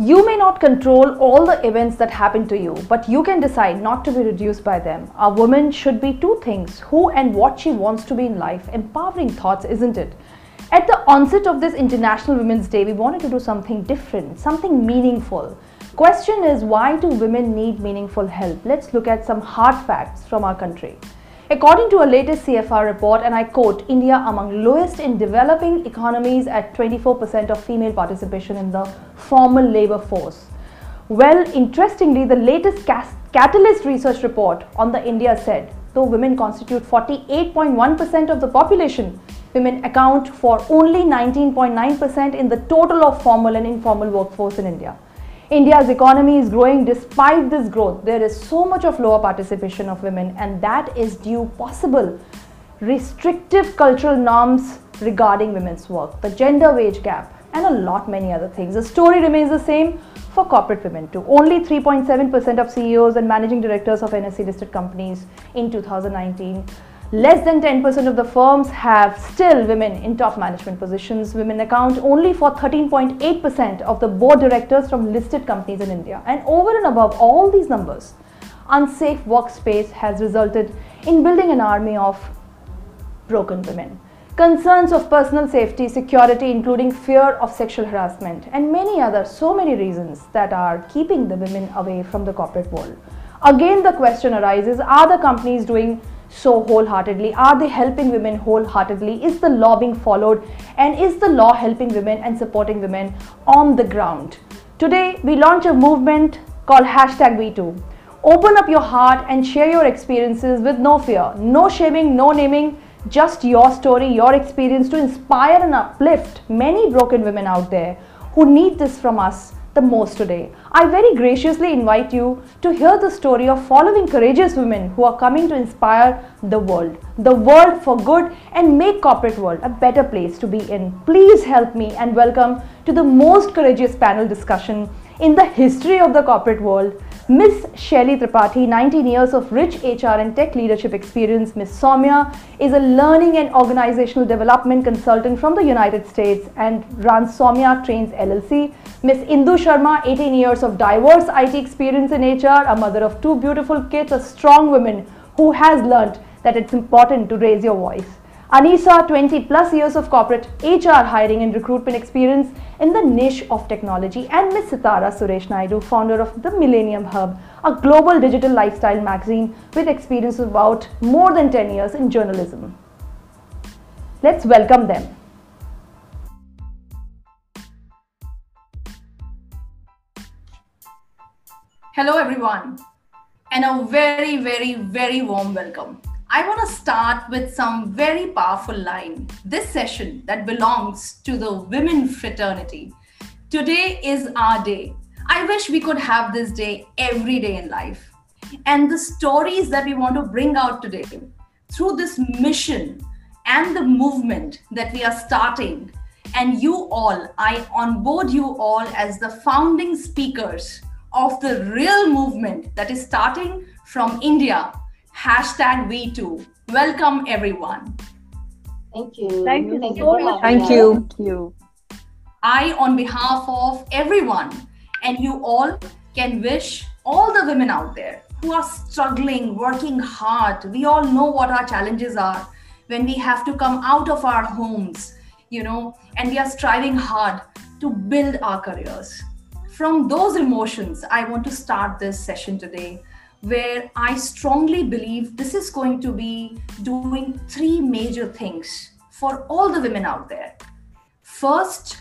You may not control all the events that happen to you, but you can decide not to be reduced by them. A woman should be two things who and what she wants to be in life. Empowering thoughts, isn't it? At the onset of this International Women's Day, we wanted to do something different, something meaningful. Question is why do women need meaningful help? Let's look at some hard facts from our country. According to a latest CFR report, and I quote, India among lowest in developing economies at 24% of female participation in the formal labor force. Well, interestingly, the latest Catalyst research report on the India said, though women constitute 48.1% of the population, women account for only 19.9% in the total of formal and informal workforce in India. India's economy is growing despite this growth. There is so much of lower participation of women and that is due possible restrictive cultural norms regarding women's work, the gender wage gap and a lot many other things. The story remains the same for corporate women too. Only 3.7% of CEOs and managing directors of NSE listed companies in 2019 Less than 10% of the firms have still women in top management positions. Women account only for 13.8% of the board directors from listed companies in India. And over and above all these numbers, unsafe workspace has resulted in building an army of broken women. Concerns of personal safety, security, including fear of sexual harassment, and many other so many reasons that are keeping the women away from the corporate world. Again, the question arises are the companies doing so wholeheartedly? Are they helping women wholeheartedly? Is the law being followed? And is the law helping women and supporting women on the ground? Today, we launch a movement called hashtag WeToo. Open up your heart and share your experiences with no fear, no shaming, no naming, just your story, your experience to inspire and uplift many broken women out there who need this from us the most today. I very graciously invite you to hear the story of following courageous women who are coming to inspire the world, the world for good and make corporate world a better place to be in. Please help me and welcome to the most courageous panel discussion in the history of the corporate world Miss Shelly Tripatthy, 19 years of rich HR and tech leadership experience. Miss Somya is a learning and organizational development consultant from the United States and runs Somya Trains LLC. Miss Indu Sharma, 18 years of diverse IT experience in HR, a mother of two beautiful kids, a strong woman who has learned that it's important to raise your voice. Anisa, 20 plus years of corporate HR hiring and recruitment experience in the niche of technology, and Ms. Sitara Suresh Naidu, founder of the Millennium Hub, a global digital lifestyle magazine with experience of about more than 10 years in journalism. Let's welcome them. Hello, everyone, and a very, very, very warm welcome. I want to start with some very powerful line. This session that belongs to the women fraternity. Today is our day. I wish we could have this day every day in life. And the stories that we want to bring out today through this mission and the movement that we are starting, and you all, I onboard you all as the founding speakers of the real movement that is starting from India hashtag WeToo. Welcome, everyone. Thank you. Thank you Thank you much. Thank you. Thank you. I, on behalf of everyone, and you all, can wish all the women out there who are struggling, working hard. We all know what our challenges are when we have to come out of our homes, you know, and we are striving hard to build our careers. From those emotions, I want to start this session today where I strongly believe this is going to be doing three major things for all the women out there. First,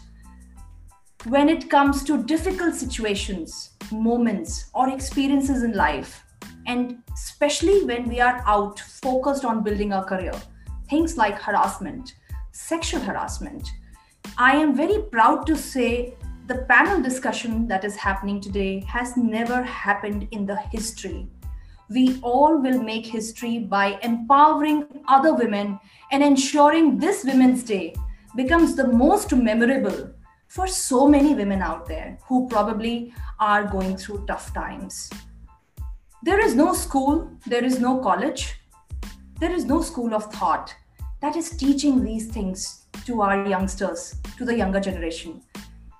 when it comes to difficult situations, moments, or experiences in life, and especially when we are out focused on building our career, things like harassment, sexual harassment. I am very proud to say the panel discussion that is happening today has never happened in the history. We all will make history by empowering other women and ensuring this Women's Day becomes the most memorable for so many women out there who probably are going through tough times. There is no school, there is no college, there is no school of thought that is teaching these things to our youngsters, to the younger generation.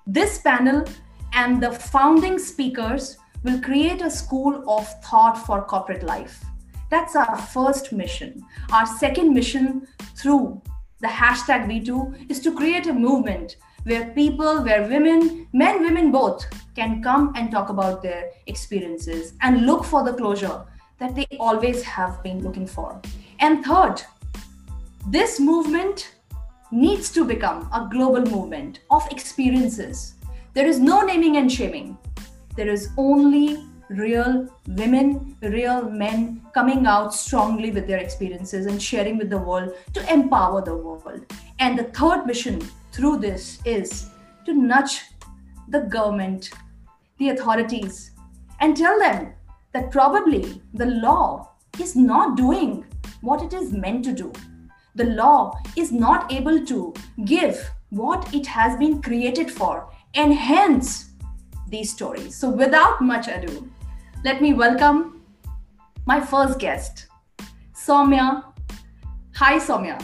This panel and the founding speakers will create a school of thought for corporate life. That's our first mission. Our second mission through the hashtag WeToo is to create a movement where people, where women, men, women both, can come and talk about their experiences and look for the closure that they always have been looking for. And third, this movement needs to become a global movement of experiences. There is no naming and shaming. There is only real women, real men coming out strongly with their experiences and sharing with the world to empower the world. And the third mission through this is to nudge the government, the authorities, and tell them that probably the law is not doing what it is meant to do. The law is not able to give what it has been created for, and hence these stories. So, without much ado, let me welcome my first guest, Somya. Hi, Somya.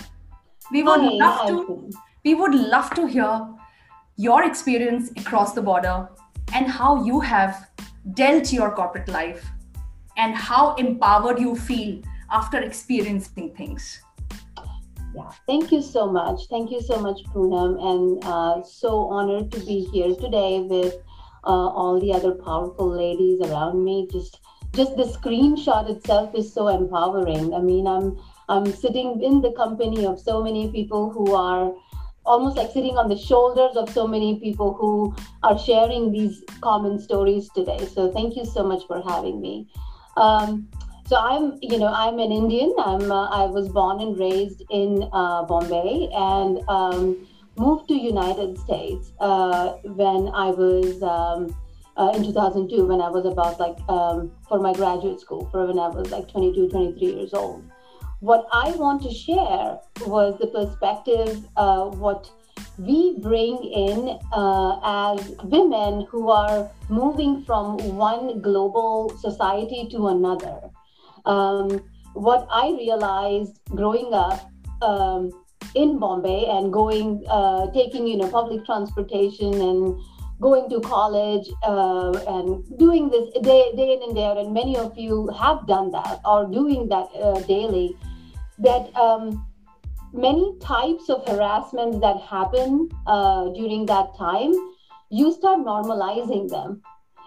We would Hi, love to we would love to hear your experience across the border and how you have dealt your corporate life and how empowered you feel after experiencing things. Yeah, thank you so much. Thank you so much, Poonam, and uh, so honored to be here today with uh, all the other powerful ladies around me. Just, just the screenshot itself is so empowering. I mean, I'm, I'm sitting in the company of so many people who are almost like sitting on the shoulders of so many people who are sharing these common stories today. So thank you so much for having me. Um, so I'm, you know, I'm an Indian. I'm, uh, I was born and raised in uh, Bombay and um, moved to United States uh, when I was um, uh, in 2002 when I was about like um, for my graduate school for when I was like 22, 23 years old. What I want to share was the perspective, uh, what we bring in uh, as women who are moving from one global society to another. Um, what I realized growing up um, in Bombay and going, uh, taking, you know, public transportation and going to college uh, and doing this day, day in and day out, and many of you have done that or doing that uh, daily, that um, many types of harassments that happen uh, during that time, you start normalizing them.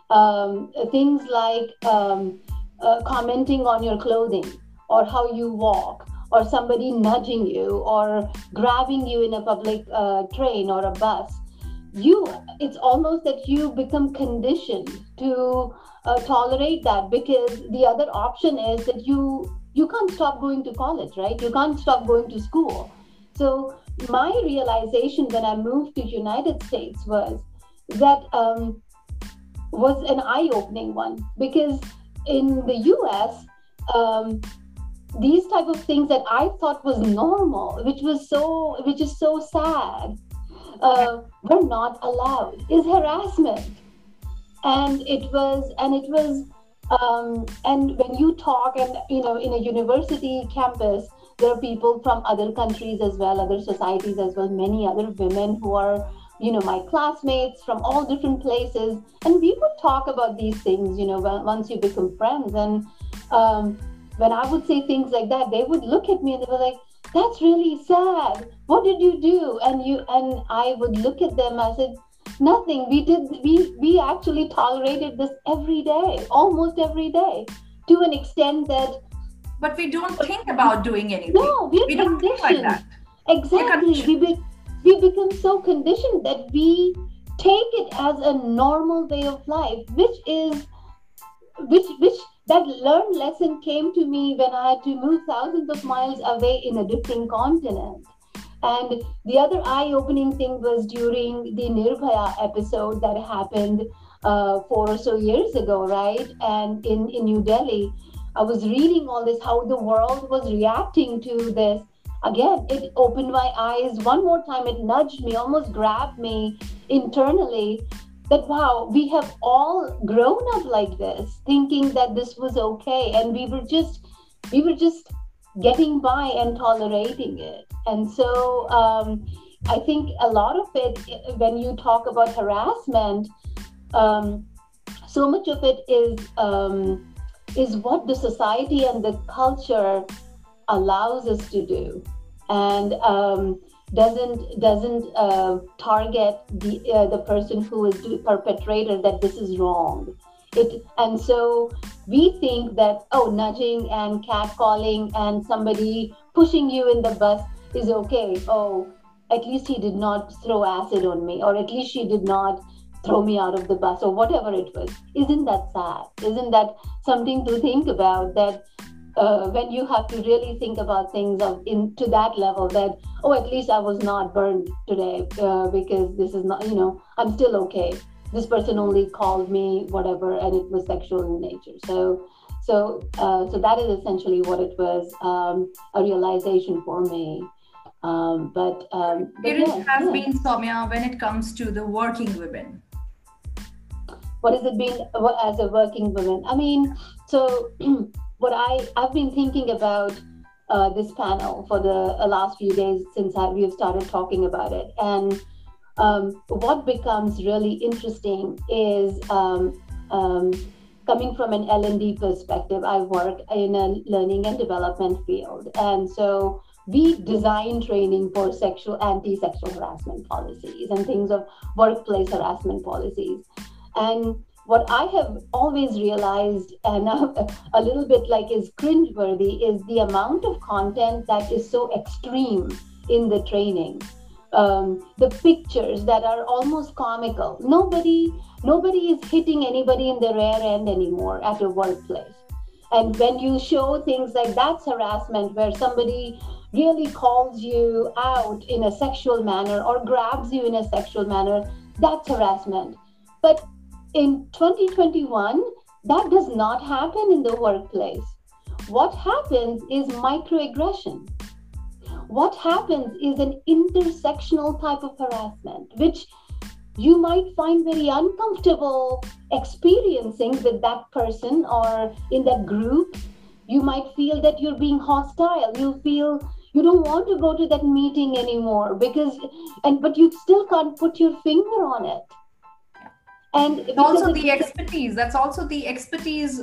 Um, things like um, uh, commenting on your clothing or how you walk or somebody nudging you or grabbing you in a public uh, train or a bus you it's almost that you become conditioned to uh, tolerate that because the other option is that you you can't stop going to college right? You can't stop going to school. So my realization when i moved to united states was that um, was an eye-opening one because in the us um, these type of things that i thought was normal which was so which is so sad. Uh, were not allowed is harassment. And it was and it was um, and when you talk and you know in a university campus there are people from other countries as well other societies as well many other women who are you know my classmates from all different places. And we would talk about these things you know once you become friends. And um, when i would say things like that. They would look at me and they were like that's really sad. What did you do? And you and i would look at them. I said nothing. We did we we actually tolerated this every day almost every day to an extent that But we don't think about doing anything. no we're we don't think like conditioned. that. exactly. We, be, we become so conditioned that we take it as a normal way of life which is which which that learned lesson came to me when i had to move thousands of miles away in a different continent. And the other eye-opening thing was during the nirbhaya episode that happened uh, four or so years ago right? And in, in new delhi i was reading all this how the world was reacting to this. Again it opened my eyes one more time. It nudged me almost grabbed me internally that wow we have all grown up like this thinking that this was okay. And we were just we were just getting by and tolerating it. And so um, i think a lot of it when you talk about harassment um, so much of it is um, is what the society and the culture allows us to do, and um, doesn't doesn't uh, target the uh, the person who is the perpetrator that this is wrong. It and so we think that oh nudging and catcalling and somebody pushing you in the bus is okay. Oh, at least he did not throw acid on me, or at least she did not throw me out of the bus, or whatever it was. Isn't that sad? Isn't that something to think about? That uh, when you have to really think about things of in to that level that oh at least i was not burned today uh, because this is not you know i'm still okay. This person only called me whatever and it was sexual in nature. So so uh, so that is essentially what it was um, a realization for me. Um, but, um, but it yeah, has yeah. been Somya when it comes to the working women. What has it been as a working woman? I mean so what I I've been thinking about uh, this panel for the uh, last few days since I, we've started talking about it, and um, what becomes really interesting is um, um, coming from an L&D perspective. I work in a learning and development field, and so we design training for sexual anti-sexual harassment policies and things of workplace harassment policies, and what I have always realized, and a, a little bit like is cringeworthy, is the amount of content that is so extreme in the training. Um, the pictures that are almost comical. Nobody, nobody is hitting anybody in the rear end anymore at a workplace. And when you show things like that's harassment, where somebody really calls you out in a sexual manner or grabs you in a sexual manner, that's harassment. But in 2021, that does not happen in the workplace. What happens is microaggression. What happens is an intersectional type of harassment, which you might find very uncomfortable experiencing with that person or in that group. You might feel that you're being hostile. You feel you don't want to go to that meeting anymore because, and but you still can't put your finger on it and also the expertise. That's also the expertise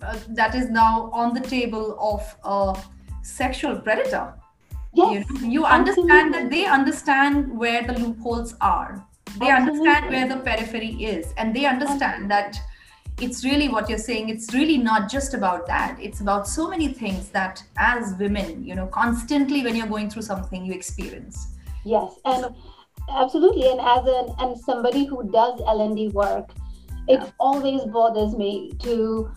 uh, that is now on the table of a sexual predator. Yes, you, know, you understand that they understand where the loopholes are. They absolutely. understand where the periphery is. And they understand that it's really what you're saying it's really not just about that. It's about so many things that as women you know constantly when you're going through something you experience. Yes and so, absolutely and as an and somebody who does l&d work it yeah. always bothers me to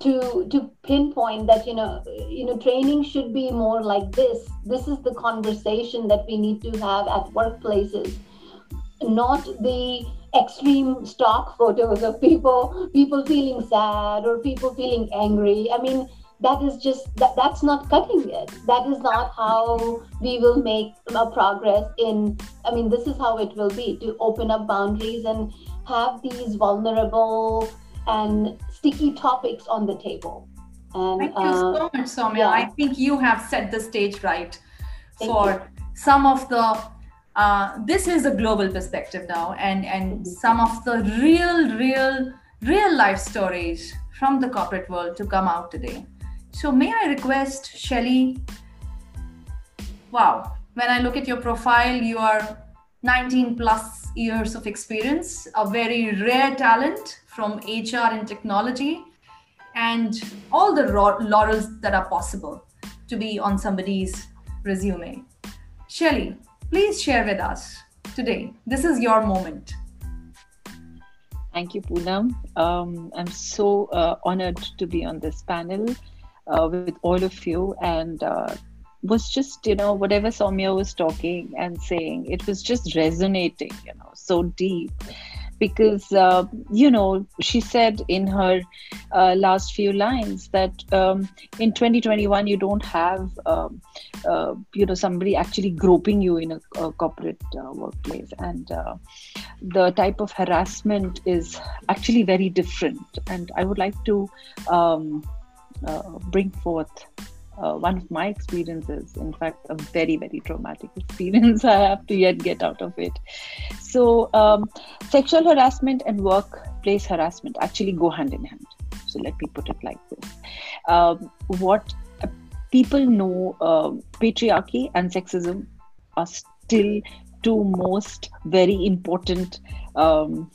to to pinpoint that you know you know training should be more like this this is the conversation that we need to have at workplaces not the extreme stock photos of people people feeling sad or people feeling angry i mean that is just that, that's not cutting it that is not how we will make a progress in i mean this is how it will be to open up boundaries and have these vulnerable and sticky topics on the table and thank you uh, so much Somya. Yeah. i think you have set the stage right thank for you. some of the uh, this is a global perspective now and and some of the real real real life stories from the corporate world to come out today so, may I request Shelly? Wow, when I look at your profile, you are 19 plus years of experience, a very rare talent from HR and technology, and all the laurels that are possible to be on somebody's resume. Shelly, please share with us today. This is your moment. Thank you, Poonam. Um, I'm so uh, honored to be on this panel uh, with all of you and uh, was just you know whatever Somya was talking and saying it was just resonating you know so deep. Because uh, you know she said in her uh, last few lines that um, in 2021 you don't have um, uh, you know somebody actually groping you in a, a corporate uh, workplace. And uh, the type of harassment is actually very different. And i would like to um, uh, bring forth uh, one of my experiences, in fact, a very, very traumatic experience. I have to yet get out of it. So, um, sexual harassment and workplace harassment actually go hand in hand. So, let me put it like this. Um, what people know uh, patriarchy and sexism are still two most very important um,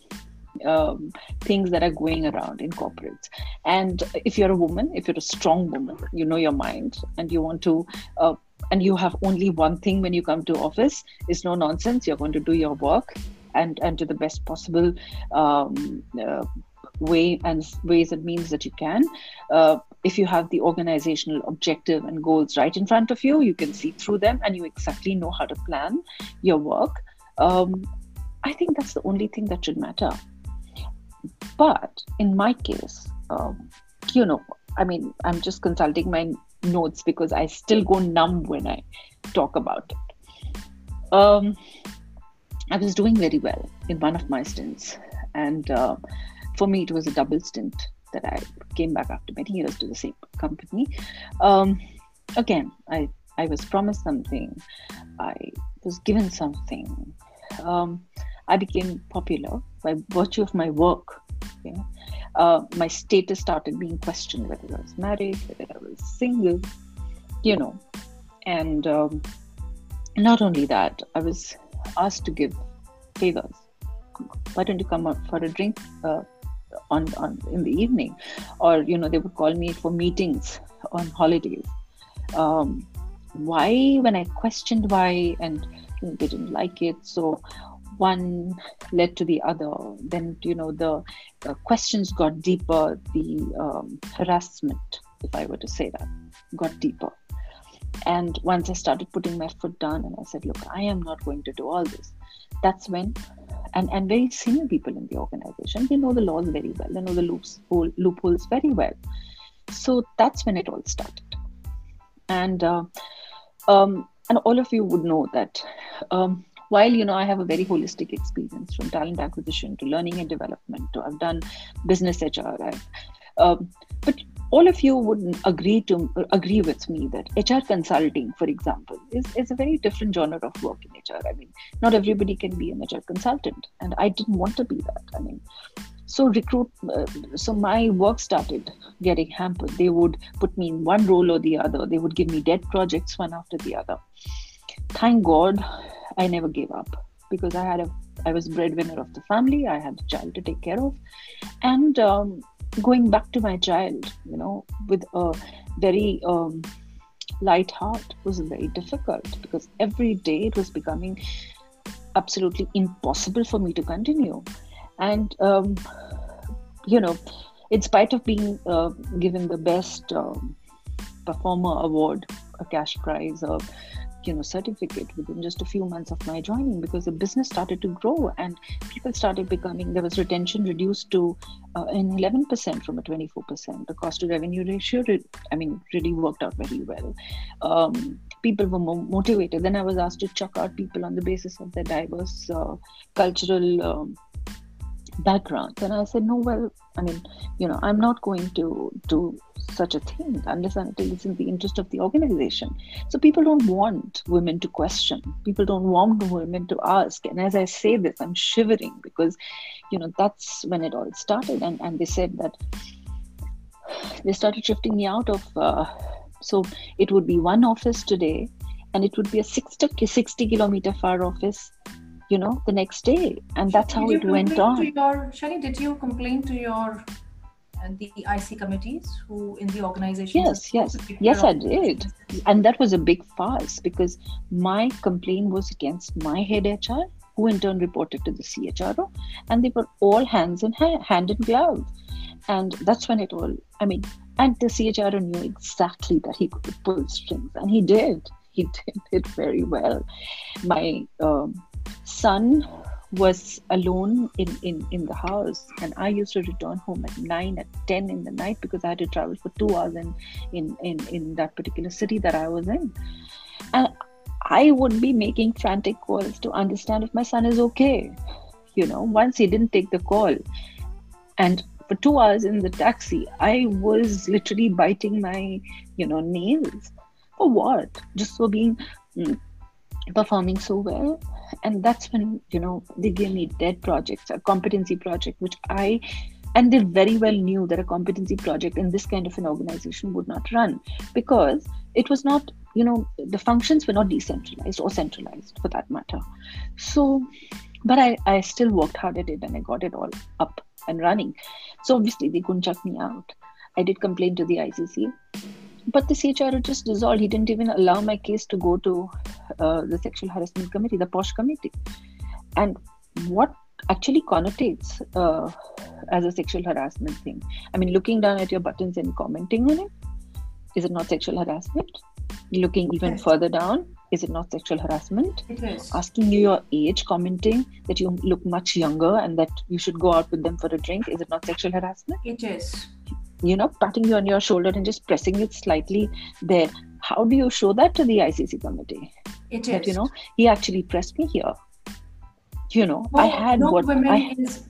um, things that are going around in corporates. And if you're a woman, if you're a strong woman, you know your mind, and you want to, uh, and you have only one thing when you come to office is no nonsense. You're going to do your work and and to the best possible um, uh, way and ways and means that you can. Uh, if you have the organizational objective and goals right in front of you, you can see through them and you exactly know how to plan your work. Um, I think that's the only thing that should matter. But in my case, um, you know, I mean, I'm just consulting my notes because I still go numb when I talk about it. Um, I was doing very well in one of my stints, and uh, for me, it was a double stint that I came back after many years to the same company. Um, again, I I was promised something, I was given something. Um, I became popular by virtue of my work. Okay? Uh, my status started being questioned whether I was married, whether I was single, you know. And um, not only that, I was asked to give favors. Why don't you come out for a drink uh, on, on in the evening? Or you know, they would call me for meetings on holidays. Um, why? When I questioned why, and you know, they didn't like it, so one led to the other. Then, you know, the uh, questions got deeper, the um, harassment, if I were to say that, got deeper. And once I started putting my foot down and I said, look, I am not going to do all this, that's when, and, and very senior people in the organization, they know the laws very well, they know the loops, loopholes very well. So that's when it all started. And uh, um, and all of you would know that um, while you know i have a very holistic experience from talent acquisition to learning and development to i've done business hr um, but all of you would agree to agree with me that HR consulting, for example, is, is a very different genre of work in HR. I mean, not everybody can be an HR consultant, and I didn't want to be that. I mean, so recruit. Uh, so my work started getting hampered. They would put me in one role or the other. They would give me dead projects one after the other. Thank God, I never gave up because I had a I was breadwinner of the family. I had a child to take care of, and um, going back to my child, you know, with a very um, light heart was very difficult because every day it was becoming absolutely impossible for me to continue, and um, you know, in spite of being uh, given the best um, performer award, a cash prize, or you know certificate within just a few months of my joining because the business started to grow and people started becoming there was retention reduced to uh, an 11% from a 24% the cost to revenue ratio i mean really worked out very well. Um, people were more motivated. Then i was asked to chuck out people on the basis of their diverse uh, cultural um, background. And i said no well i mean you know i'm not going to do such a thing unless and until it's in the interest of the organization. So people don't want women to question. People don't want women to ask. And as i say this i'm shivering because you know that's when it all started. And and they said that they started shifting me out of uh, so it would be one office today and it would be a 60, 60 kilometer far office you know the next day. And that's did how it went on. your, Shani, did you complain to your uh, the IC committees who in the organization? Yes yes. Yes I did. and that was a big fuss because my complaint was against my head HR who in turn reported to the CHRO and they were all hands in hand, hand in glove. And that's when it all I mean and the CHRO knew exactly that he could pull strings and he did. He did it very well. My um, son was alone in, in, in the house and i used to return home at 9 at 10 in the night because i had to travel for two hours in, in, in, in that particular city that i was in and i would be making frantic calls to understand if my son is okay you know once he didn't take the call and for two hours in the taxi, I was literally biting my, you know, nails. For what? Just for being mm, performing so well. And that's when, you know, they gave me dead projects, a competency project, which I and they very well knew that a competency project in this kind of an organization would not run because it was not you know the functions were not decentralized or centralized for that matter so but I, I still worked hard at it and I got it all up and running. So obviously they couldn't chuck me out. I did complain to the ICC, but the CHRO just dissolved. He didn't even allow my case to go to uh, the sexual harassment committee, the POSH committee. And what actually connotates uh, as a sexual harassment thing? I mean, looking down at your buttons and commenting on it, is it not sexual harassment? Looking even yes. further down, is it not sexual harassment? It is. Asking you your age, commenting that you look much younger and that you should go out with them for a drink, is it not sexual harassment? It is. You know, patting you on your shoulder and just pressing it slightly there. How do you show that to the ICC committee? It that, is. you know, he actually pressed me here. You know, no, I had no what women I, is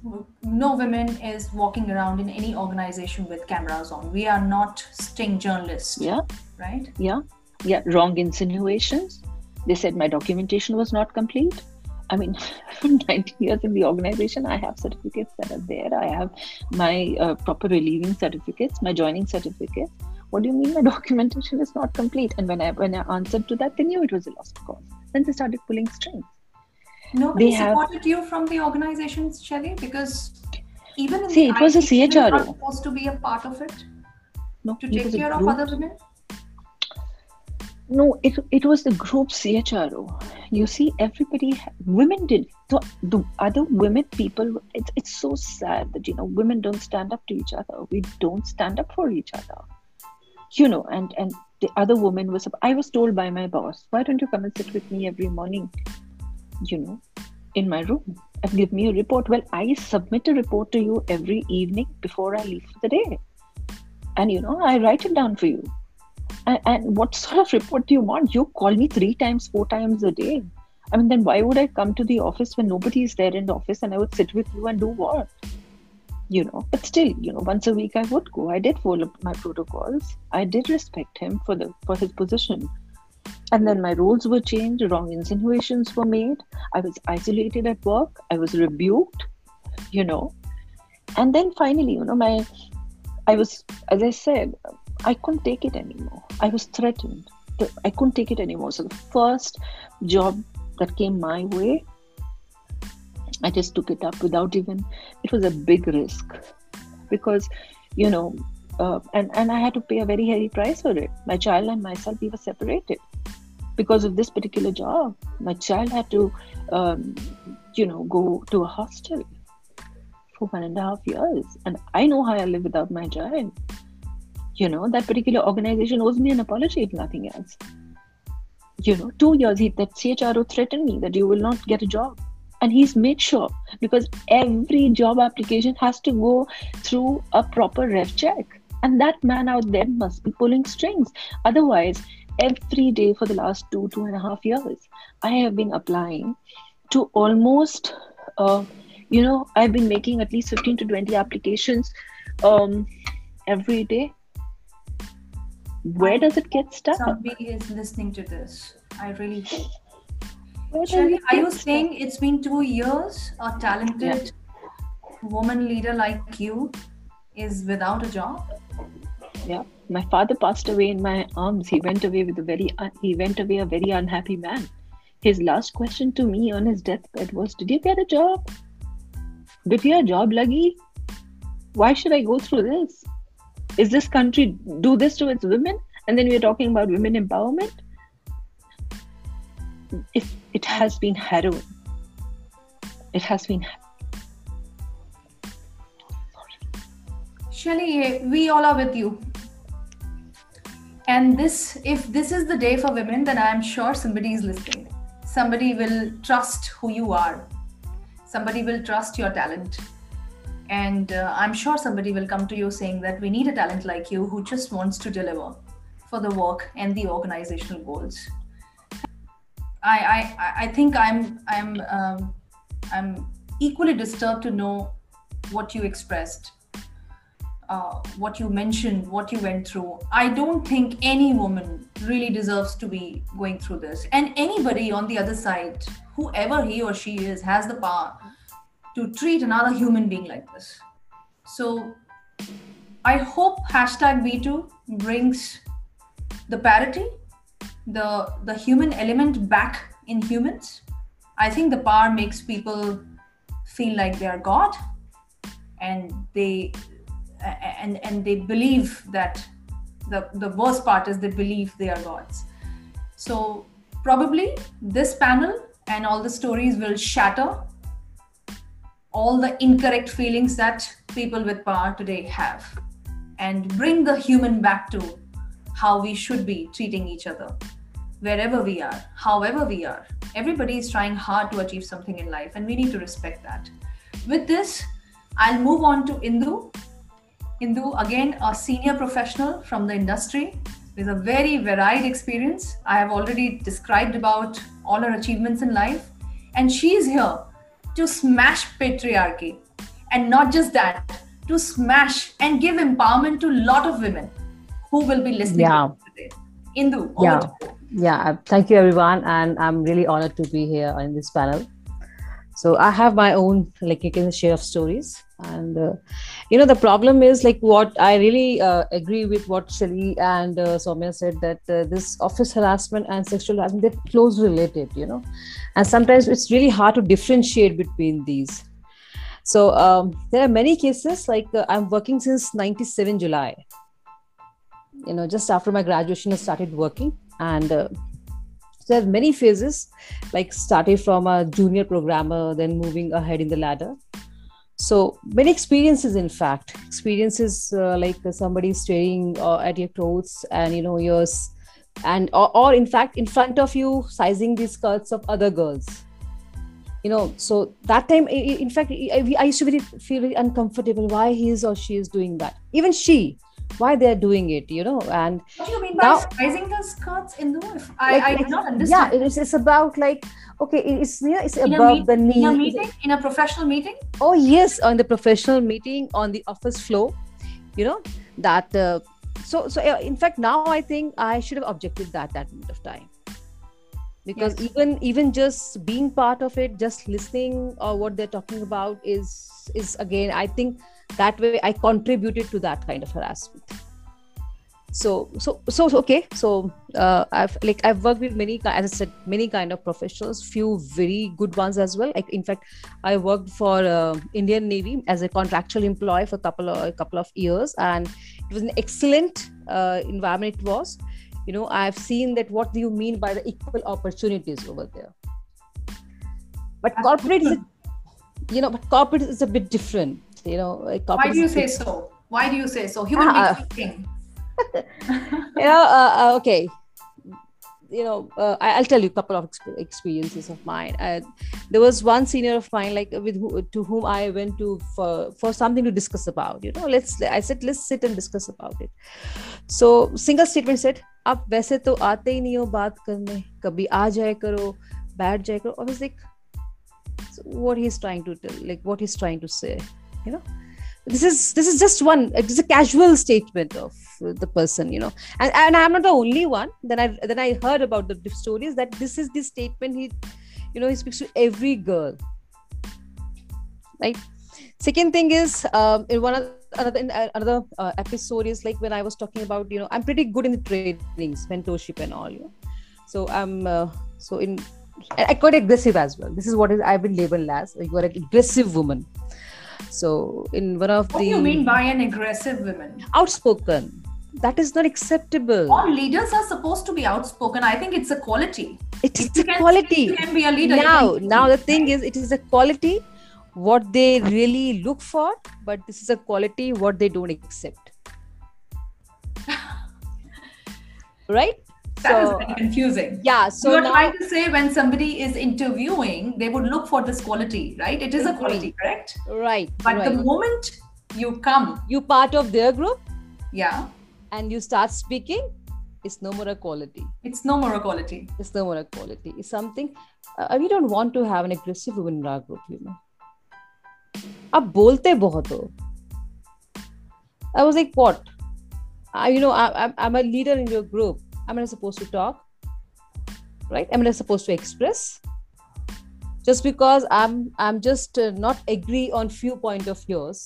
no women is walking around in any organization with cameras on. We are not sting journalists. Yeah. Right? Yeah. Yeah. Wrong insinuations they said my documentation was not complete. I mean, 19 years in the organization, I have certificates that are there. I have my uh, proper relieving certificates, my joining certificates. What do you mean my documentation is not complete? And when I when I answered to that, they knew it was a lost cause. Then they started pulling strings. Nobody they supported have, you from the organization, Shelly, because even in see, the it was a CHRO. Not supposed to be a part of it. No, to take care of other women no it, it was the group chro you see everybody women did the, the other women people it's, it's so sad that you know women don't stand up to each other. We don't stand up for each other. You know and and the other woman was i was told by my boss why don't you come and sit with me every morning? You know in my room and give me a report. Well i submit a report to you every evening before i leave for the day. And you know i write it down for you and, and what sort of report do you want? You call me three times, four times a day. I mean, then why would I come to the office when nobody is there in the office and I would sit with you and do what? You know, but still, you know, once a week I would go. I did follow my protocols. I did respect him for the for his position. And then my roles were changed, wrong insinuations were made. I was isolated at work. I was rebuked, you know. And then finally, you know, my I was, as I said, I couldn't take it anymore. I was threatened. I couldn't take it anymore. So the first job that came my way, I just took it up without even. It was a big risk because, you know, uh, and and I had to pay a very heavy price for it. My child and myself we were separated because of this particular job. My child had to, um, you know, go to a hostel for one and a half years, and I know how I live without my child you know that particular organization owes me an apology if nothing else. You know two years he, that chro threatened me that you will not get a job. And he's made sure because every job application has to go through a proper ref check. And that man out there must be pulling strings. Otherwise every day for the last two two and a half years i have been applying to almost uh, you know i've been making at least 15 to 20 applications um, every day where does it get stuck? Somebody is listening to this. I really hope. Shirley, are you saying it's been two years? A talented yeah. woman leader like you is without a job? Yeah, my father passed away in my arms. He went away with a very uh, he went away a very unhappy man. His last question to me on his deathbed was, "Did you get a job? Did you get a job, lagi? Why should I go through this?" Is this country do this to its women and then we're talking about women empowerment it, it has been harrowing it has been harrowing. Shelly, we all are with you. And this, if this is the day for women, then I'm sure somebody is listening. Somebody will trust who you are. Somebody will trust your talent and uh, i'm sure somebody will come to you saying that we need a talent like you who just wants to deliver for the work and the organizational goals i i i think i'm i'm um, i'm equally disturbed to know what you expressed uh, what you mentioned, what you went through. I don't think any woman really deserves to be going through this. And anybody on the other side, whoever he or she is, has the power to treat another human being like this. So I hope hashtag WeToo brings the parity, the the human element back in humans. I think the power makes people feel like they are God and they and and they believe that the the worst part is they believe they are gods so probably this panel and all the stories will shatter all the incorrect feelings that people with power today have and bring the human back to how we should be treating each other wherever we are however we are everybody is trying hard to achieve something in life and we need to respect that with this i'll move on to indu Indu, again, a senior professional from the industry with a very varied experience. I have already described about all her achievements in life. And she is here to smash patriarchy. And not just that, to smash and give empowerment to a lot of women who will be listening yeah. today. Indu, yeah. Yeah, uh, thank you everyone. And I'm really honored to be here in this panel. So I have my own, like you can share of stories and uh, you know the problem is like what i really uh, agree with what Shelly and uh, Somya said that uh, this office harassment and sexual harassment they're closely related you know. And sometimes it's really hard to differentiate between these. So um, there are many cases like uh, i'm working since 97 july. You know just after my graduation i started working. And uh, so there are many phases like starting from a junior programmer then moving ahead in the ladder so many experiences in fact. Experiences uh, like somebody staring uh, at your clothes and you know yours and or, or, in fact in front of you sizing the skirts of other girls. You know so that time in fact i used to really feel really uncomfortable why he is or she is doing that. Even she why they're doing it you know and what do you mean by now, sizing the skirts in the i like, i did not understand. yeah it's, it's about like okay it's you know, it's in above meet, the knee in a meeting? In a professional meeting? Oh yes on the professional meeting on the office floor you know that uh, so so uh, in fact now i think i should have objected that that moment of time. Because yes. even even just being part of it just listening or what they're talking about is is again i think that way i contributed to that kind of harassment. So so so okay. So uh, i've like i've worked with many as i said many kind of professionals few very good ones as well. Like in fact i worked for uh, indian navy as a contractual employee for a couple of a couple of years and it was an excellent uh, environment it was. You know i've seen that what do you mean by the equal opportunities over there? But corporate is you know but corporate is a bit different you know why do you say so why do you say so human uh, beings you know uh, uh, okay you know uh, I, will tell you a couple of experiences of mine uh, there was one senior of mine like with who, to whom i went to for for something to discuss about you know let's i said let's sit and discuss about it so single statement said आप वैसे तो आते ही नहीं हो बात करने कभी आ जाए करो बैठ जाए करो I was like so what he's trying to tell like what he's trying to say you know this is this is just one it's a casual statement of the person you know and, and i'm not the only one then i then i heard about the stories that this is the statement he you know he speaks to every girl right second thing is um, in one of another in another uh, episode is like when i was talking about you know i'm pretty good in the trainings mentorship and all you know so i'm uh, so in I quite aggressive as well. This is what is I've been labeled as. You are an aggressive woman. So in one of what the What do you mean by an aggressive woman? Outspoken. That is not acceptable. All leaders are supposed to be outspoken. I think it's a quality. It is a quality. You can be a leader. Now, now the thing is, it is a quality what they really look for, but this is a quality what they don't accept. right? That so, is very confusing. Yeah. So you're now, trying to say when somebody is interviewing, they would look for this quality, right? It is a quality, correct? Right. But right. the moment you come, you part of their group. Yeah. And you start speaking, it's no more a quality. It's no more a quality. It's no more a quality. It's something uh, we don't want to have an aggressive woman in our group, you know. आप बोलते बहुत हो I was like, what? I, you know, I, I'm a leader in your group. Am I supposed to talk? Right? Am I supposed to express? Just because I'm I'm just uh, not agree on few point of yours,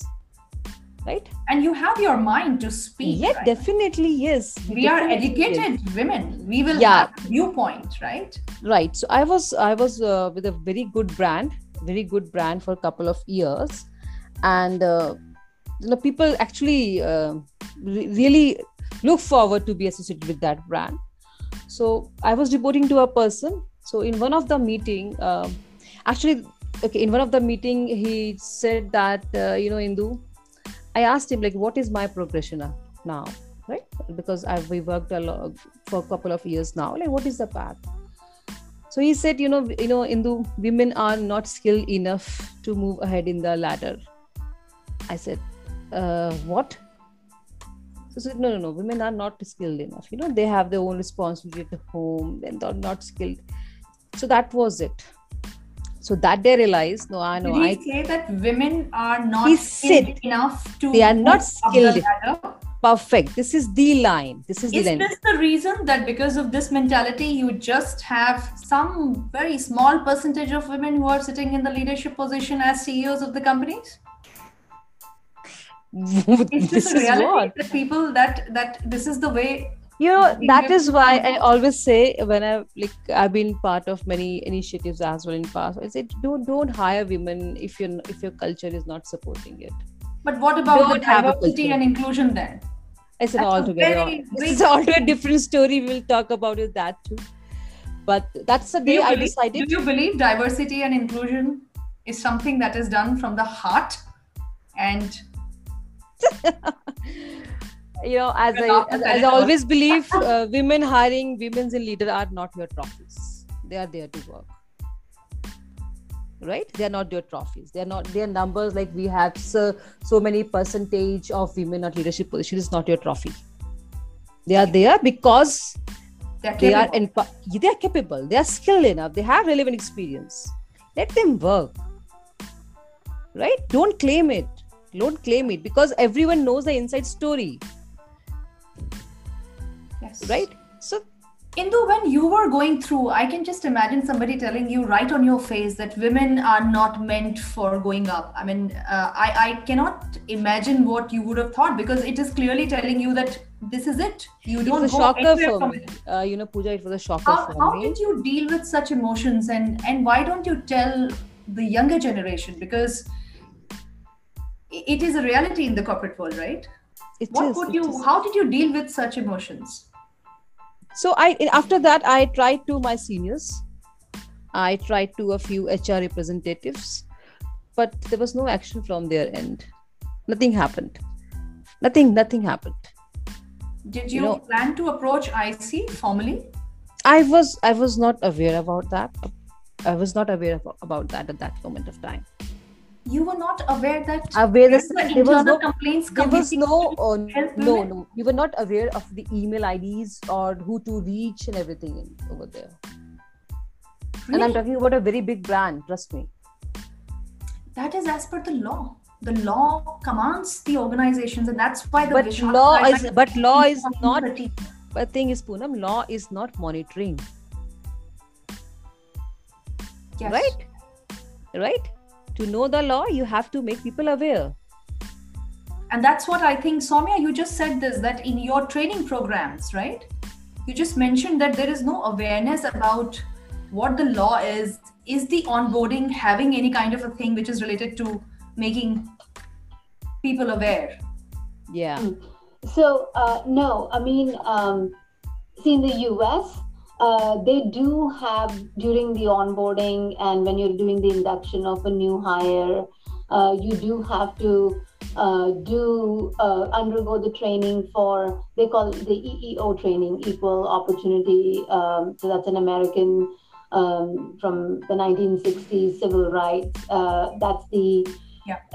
right? And you have your mind to speak. Yeah, right? definitely yes. We Definitely are yes. educated women. We will Yeah. have viewpoint, right? right so i was i was uh, with a very good brand very good brand for a couple of years and uh, you know people actually uh, re- really look forward to be associated with that brand. So i was reporting to a person. So in one of the meeting um actually okay in one of the meeting he said that uh, you know indu i asked him like what is my progression now- now right? Because i've we worked a lot for a couple of years now. Like what is the path? So he said you know you know indu women are not skilled enough to move ahead in the ladder. I said uh, what so said no no no. Women are not skilled enough. You know they have their own responsibility at home. And they're not skilled. So that was it. So that they realized no i know Did he i say that women are not skilled said enough to they are not move up the skilled. perfect. This is the line. This is the Is this the reason that because of this mentality, you just have some very small percentage of women who are sitting in the leadership position as CEOs of the companies? Is this, is reality. What that people that that this is the way? you know that is why i always say when i like i've been part of many initiatives as well in past i said don't don't hire women if you're if your culture is not supporting it. But what about Don't the diversity and inclusion then? it's an altogether very this big is altogether different story. We'll talk about it that too. But that's the day you, i believe, decided. do you believe diversity and inclusion is something that is done from the heart? And you know as i as, as i always believe uh, women hiring women's in leader are not your trophies. They are there to work. Right? They are not your trophies. They are not their numbers like we have so so many percentage of women at leadership position is not your trophy. They are there because they are capable. in, they are capable. They are skilled enough. They have relevant experience. Let them work. Right? Don't claim it don't claim it because everyone knows the inside story yes. right so Indu, when you were going through, I can just imagine somebody telling you right on your face that women are not meant for going up. I mean, uh, I, I cannot imagine what you would have thought because it is clearly telling you that this is it. You it don't was a shocker for me it. uh, you know puja it was a shocker How, for how me did you deal with such emotions and, and why don't you tell the younger generation? Because it is a reality in the corporate world, right? It What is, would you, is. how did you deal with such emotions? so i after that i tried to my seniors i tried to a few hr representatives but there was no action from their end nothing happened nothing nothing happened Did You you know- plan to approach IC formally? i was i was not aware about that i was not aware of, about that at that moment of time You were not aware that aware that there was no complaints there was no uh, no women? no you were not aware of the email ids or who to reach and everything in, over there and i'm talking about a very big brand trust me that is as per the law. The law commands the organizations, and that's why the But law is- but law is not- 2013. but thing is poonam law is not monitoring Yes. right right to know the law you have to make people aware And that's what I think, Somya, you just said this that in your training programs, right? You just mentioned that there is no awareness about what the law is. Is the onboarding having any kind of a thing which is related to making people aware? yeah So uh, no, I mean, um, see in the US, uh, they do have during the onboarding and when you're doing the induction of a new hire, uh, you do have to uh, do uh, undergo the training for they call it the EEO training, Equal Opportunity. Um, so that's an American um, from the 1960s civil rights. Uh, that's the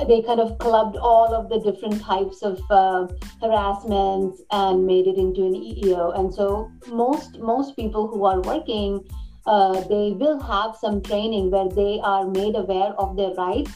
they kind of clubbed all of the different types of uh, harassments and made it into an EEO. And so most most people who are working, uh, they will have some training where they are made aware of their rights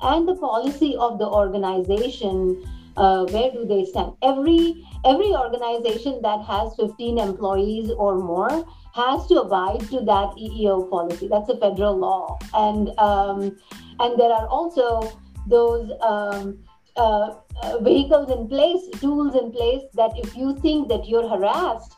and the policy of the organization uh, where do they stand? Every every organization that has 15 employees or more has to abide to that EEO policy. That's a federal law, and um, and there are also those um, uh, uh, vehicles in place, tools in place that if you think that you're harassed,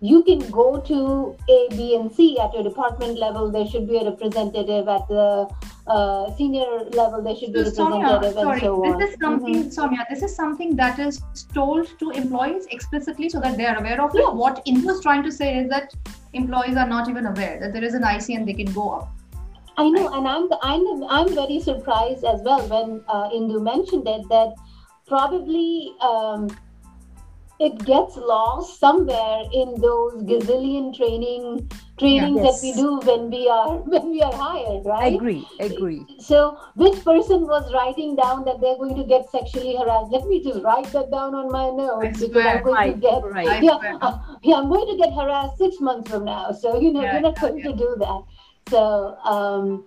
you can go to A, B, and C at your department level. There should be a representative at the uh, senior level. There should be a representative, Somya, and so on. This is something, mm-hmm. Somya, this is something that is told to employees explicitly so that they are aware of it. What Indu is trying to say is that employees are not even aware that there is an IC and they can go up. I know, and I'm I'm I'm very surprised as well when uh, Indu mentioned it that probably um, it gets lost somewhere in those gazillion training trainings Yeah, yes. that we do when we are when we are hired, right? Agree, agree. So, which person was writing down that they're going to get sexually harassed? Let me just write that down on my I notes because. I'm going Right, to get right. Yeah, uh, yeah, I'm going to get harassed six months from now. So you know, Yeah, you're not yeah, going yeah. to do that. So, um,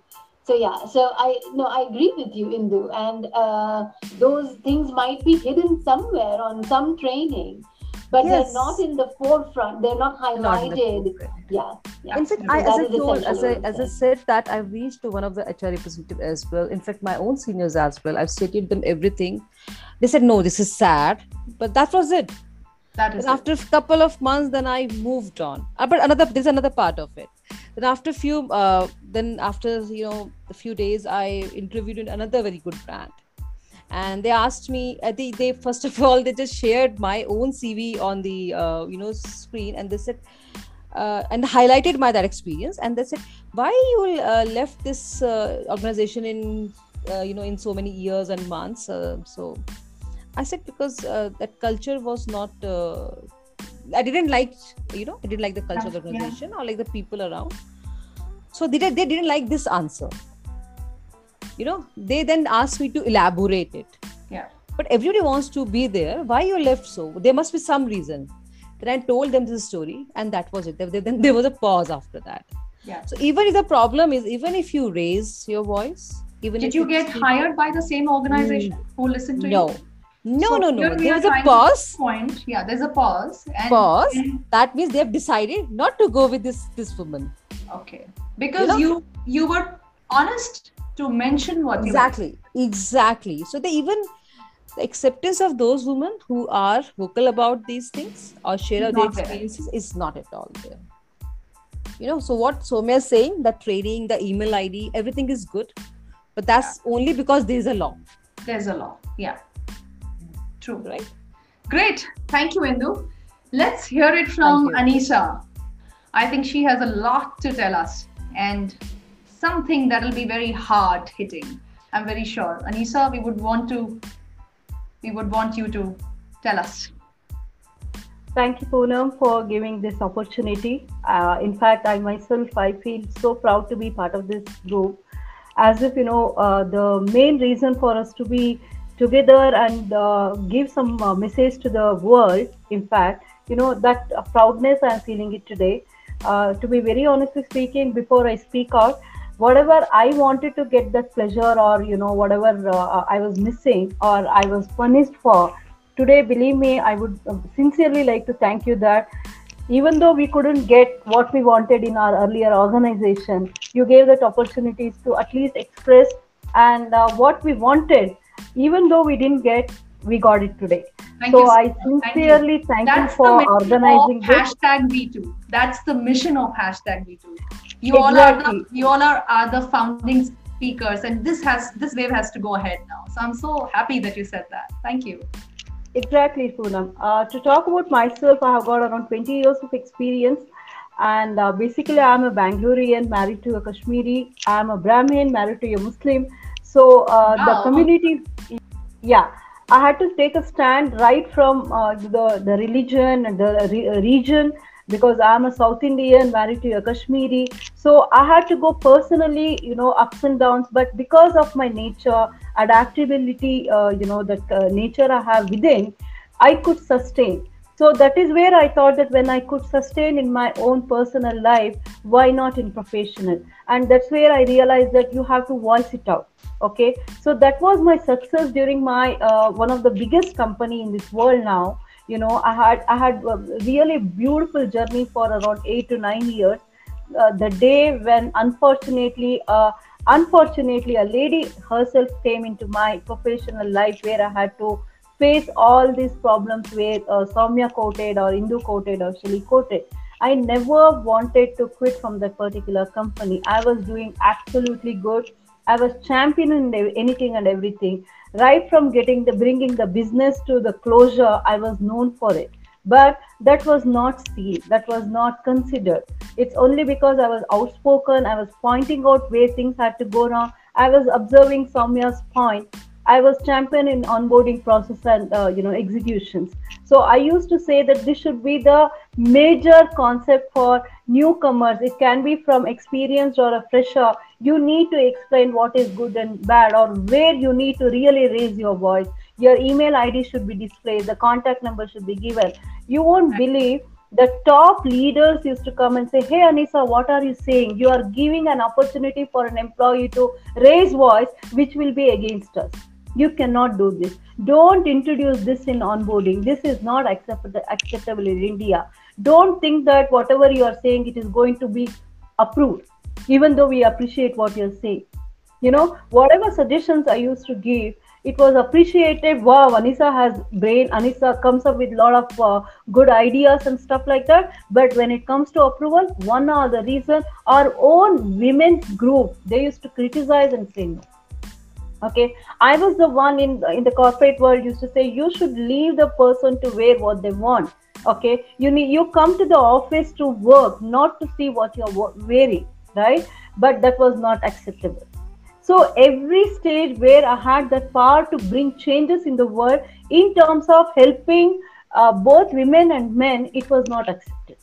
so yeah, so I no, I agree with you, Indu, and uh, those things might be hidden somewhere on some training, but Yes. they're not in the forefront. They're not Not in the highlighted. forefront. yeah, yeah. In fact, So I, as I is told, as I, as I said that I've reached to one of the HR representative as well. In fact, my own seniors as well. I've stated them everything. They said, no, this is sad, but that was it. That is it. after a couple of months, then I moved on. Uh, but another, there's another part of it. Then after few, uh, then after you know a few days, I interviewed in another very good brand, and they asked me. I think they first of all they just shared my own CV on the uh, you know screen, and they said. Uh, and highlighted my that experience and they said why you uh, left this uh, organization in uh, you know in so many years and months uh, so i said because uh, that culture was not uh, i didn't like you know i didn't like the culture of the Yeah. organization or like the people around. So they, they didn't like this answer. You know they then asked me to elaborate it. Yeah. but everybody wants to be there. Why you left so? There must be some reason. Then i told them this story and that was it. There- then there was a pause after that. Yeah. so even if the problem is even if you raise your voice even Did if you get hired by the same organization hmm. who listened to no. you? no So no no here we there are was a pause Point. Yeah, there's a pause. And, Pause. and- that means they have decided not to go with this this woman okay. Because know- you you were honest to mention what you exactly exactly so they even the acceptance of those women who are vocal about these things or share their experiences is not at all there you know so what somya is saying the trading the email id everything is good but that's only because there is a law There's a law. Yeah. True. right Great. Thank you, Indu. Let's hear it from Thank Anisa. I think she has a lot to tell us and something that'll be very hard hitting. I'm very sure. Anisa, we would want to we would want you to tell us. Thank you, Poonam, for giving this opportunity. Uh, in fact, I myself, I feel so proud to be part of this group. As if, you know, uh, the main reason for us to be together and uh, give some uh, message to the world, in fact, you know, that uh, proudness I'm feeling it today. Uh, to be very honestly speaking, before I speak out, whatever I wanted to get that pleasure or, you know, whatever uh, I was missing or I was punished for, today believe me i would uh, sincerely like to thank you that even though we couldn't get what we wanted in our earlier organization you gave that opportunities to at least express and what we wanted even though we didn't get we got it today Thank so you. i Thank you. sincerely thank you That's the for organizing this hashtag WeToo. That's the mission of hashtag WeToo. You all are the you all are, are the founding speakers, and this has this wave has to go ahead now. So I'm so happy that you said that. Thank you. Exactly, Poonam. Uh, to talk about myself, I have got around 20 years of experience. And uh, basically, I'm a Bangalorean married to a Kashmiri. I'm a Brahmin married to a Muslim. So uh, the community, yeah, I had to take a stand right from uh, the, the religion and the re- region because I'm a South Indian married to a Kashmiri. So I had to go personally, you know, ups and downs. But because of my nature, adaptability, uh, you know, that uh, nature I have within, I could sustain. So that is where i thought that when i could sustain in my own personal life why not in professional? And that's where i realized that you have to voice it out okay? So that was my success during my uh, one of the biggest company in this world now. You know i had i had a really beautiful journey for around 8 to 9 years. Uh, the day when unfortunately uh, unfortunately a lady herself came into my professional life where i had to face all these problems where uh, Somya quoted or Indu quoted or Shelly quoted. I never wanted to quit from that particular company. I was doing absolutely good. I was championing anything and everything. Right from getting the bringing the business to the closure, I was known for it. But that was not seen. That was not considered. It's only because I was outspoken. I was pointing out where things had to go wrong. I was observing Somya's point I was champion in onboarding process and uh, you know executions. So I used to say that this should be the major concept for newcomers. It can be from experienced or a fresher. You need to explain what is good and bad, or where you need to really raise your voice. Your email ID should be displayed. The contact number should be given. You won't believe the top leaders used to come and say, Hey, Anisa, what are you saying? You are giving an opportunity for an employee to raise voice, which will be against us you cannot do this. Don't introduce this in onboarding. This is not acceptable in india. Don't think that whatever you are saying it is going to be approved even though we appreciate what you're saying. You know whatever suggestions i used to give it was appreciated. Wow anisa has brain. Anisa comes up with a lot of uh, good ideas and stuff like that. But when it comes to approval one or the reason our own women's group they used to criticize and say no okay? I was the one in in the corporate world used to say you should leave the person to wear what they want. Okay? You need you come to the office to work not to see what you're wearing right? But that was not acceptable. So every stage where i had that power to bring changes in the world in terms of helping uh, both women and men it was not accepted.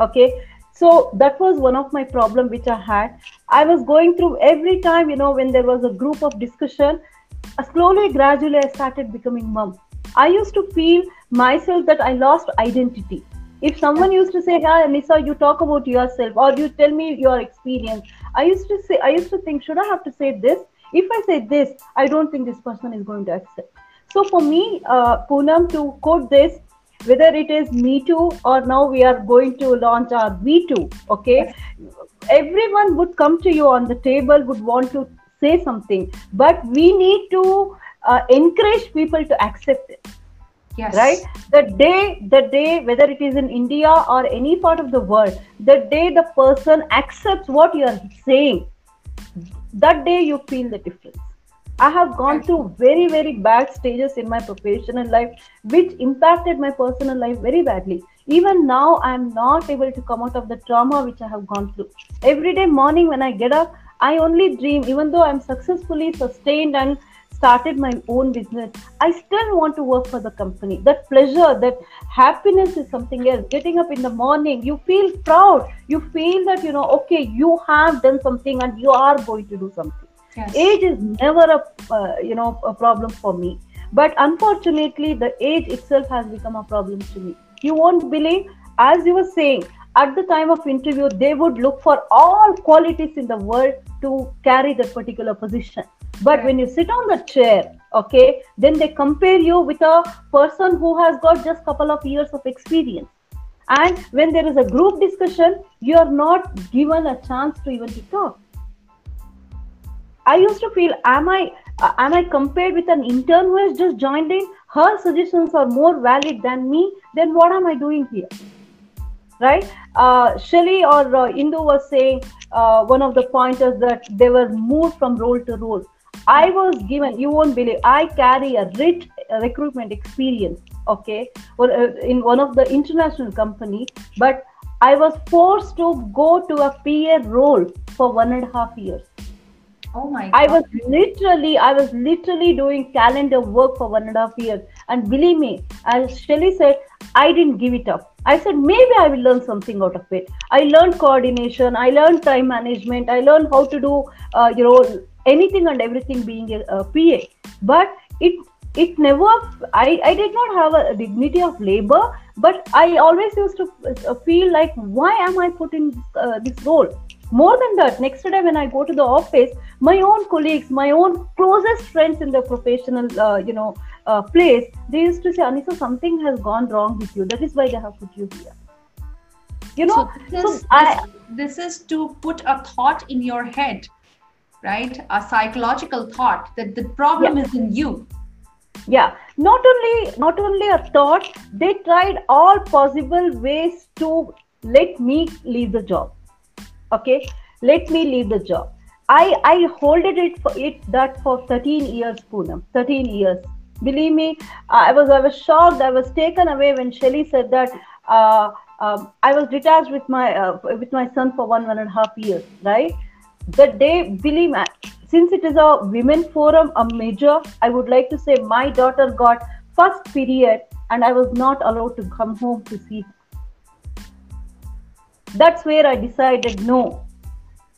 Okay? So that was one of my problem which i had i was going through every time you know when there was a group of discussion uh, slowly gradually i started becoming mum. I used to feel myself that i lost identity. If someone used to say hey Anisa, you talk about yourself or you tell me your experience i used to say i used to think should i have to say this? If i say this i don't think this person is going to accept. So for me uh, Poonam to quote this whether it is me too or now we are going to launch our WeToo okay? Everyone would come to you on the table would want to say something but we need to uh, encourage people to accept it yes. right? The day the day whether it is in india or any part of the world the day the person accepts what you are saying that day you feel the difference I have gone through very, very bad stages in my professional life, which impacted my personal life very badly. Even now, I'm not able to come out of the trauma which I have gone through. Every day morning when I get up, I only dream, even though I'm successfully sustained and started my own business, I still want to work for the company. That pleasure, that happiness is something else. Getting up in the morning, you feel proud. You feel that, you know, okay, you have done something and you are going to do something Yes. Age is never a uh, you know a problem for me, but unfortunately, the age itself has become a problem to me. You won't believe, as you were saying, at the time of interview, they would look for all qualities in the world to carry that particular position. But when you sit on the chair, okay, then they compare you with a person who has got just couple of years of experience and when there is a group discussion you are not given a chance to even to talk I used to feel, am I uh, am I compared with an intern who has just joined in? Her suggestions are more valid than me. Then what am I doing here? Right? Uh, Shelly or uh, Indu was saying uh, one of the pointers that they were moved from role to role. I was given, you won't believe, I carry a rich recruitment experience. Okay, uh, in one of the international company, but I was forced to go to a PA role for one and a half years Oh my! God. I was literally, I was literally doing calendar work for one and a half years, and believe me, as Shelly said, I didn't give it up. I said maybe I will learn something out of it. I learned coordination, I learned time management, I learned how to do, uh, you know, anything and everything being a, a PA. But it it never I, I did not have a dignity of labor but i always used to uh, feel like why am i put in uh, this role more than that next day when i go to the office my own colleagues my own closest friends in the professional uh, you know uh, place they used to say anisa something has gone wrong with you. That is why they have put you here. You know so this, so this, I, this is to put a thought in your head right? A psychological thought that the problem Yeah. is in you. Yeah. Not only not only a thought they tried all possible ways to let me leave the job okay? Let me leave the job. I i holded it for it that for 13 years poonam. 13 years. Believe me i was i was shocked. I was taken away when shelly said that uh, um, i was detached with my uh, with my son for one one and a half years right? That day believe me since it is a women forum a major i would like to say my daughter got first period and i was not allowed to come home to see that's where i decided no.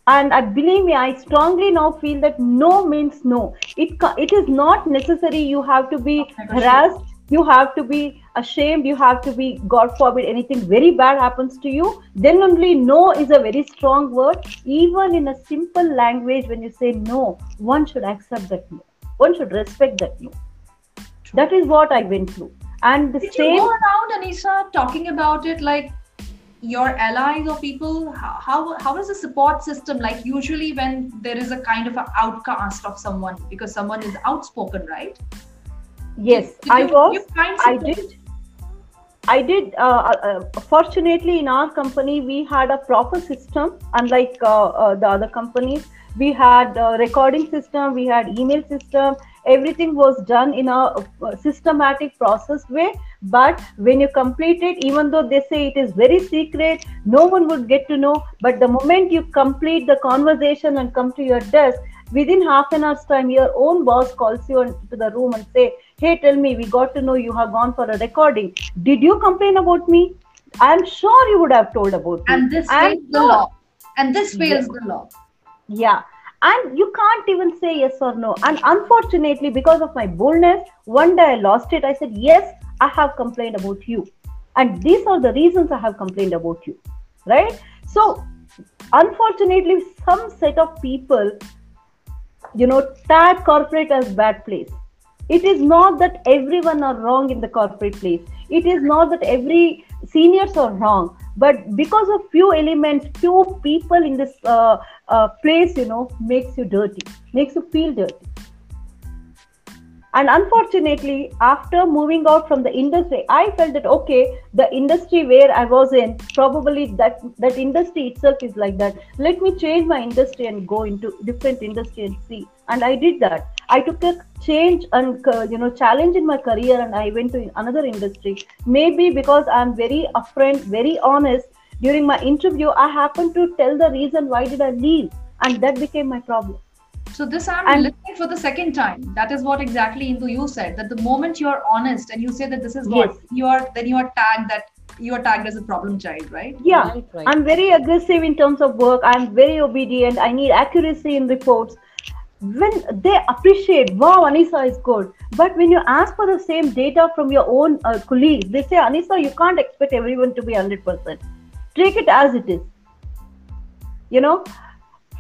And i believe me i strongly now feel that no means no. It it is not necessary you have to be oh harassed. You have to be ashamed. You have to be god forbid anything very bad happens to you. Then only no is a very strong word. Even in a simple language when you say no one should accept that no. One should respect that no. That is what i went through. And the did you go around anisa talking about it like your allies or people how, how how is the support system like usually when there is a kind of an outcast of someone because someone is outspoken right yes Did i you- was you I did. I did. Uh, uh, fortunately, in our company, we had a proper system, unlike uh, uh, the other companies. We had a recording system, we had email system. Everything was done in a uh, systematic process way. But when you complete it, even though they say it is very secret, no one would get to know. But the moment you complete the conversation and come to your desk, within half an hour's time, your own boss calls you into the room and say, hey tell me we got to know you have gone for a recording. Did you complain about me? I'm sure you would have told about me. And this fails the law. And this fails Yes. the law. Yeah. And you can't even say yes or no. And unfortunately because of my boldness one day i lost it. I said yes i have complained about you. And these are the reasons i have complained about you right? So unfortunately some set of people you know tag corporate as bad place. It is not that everyone are wrong in the corporate place. It is not that every seniors are wrong. But because of few elements few people in this uh, uh, place you know makes you dirty makes you feel dirty and unfortunately after moving out from the industry i felt that okay the industry where i was in probably that that industry itself is like that. Let me change my industry and go into different industry and see. And i did that. I took a change and uh, you know challenge in my career and i went to another industry. Maybe because i'm very upfront very honest during my interview i happened to tell the reason why did i leave? And that became my problem So this I'm And- listening for the second time. That is what exactly Indu you said. That the moment you are honest and you say that this is what Yes. you are, then you are tagged that you are tagged as a problem child, right? yeah Right, right. i'm very aggressive in terms of work i'm very obedient i need accuracy in reports when they appreciate wow anisa is good but when you ask for the same data from your own uh, colleagues they say anisa you can't expect everyone to be 100% take it as it is you know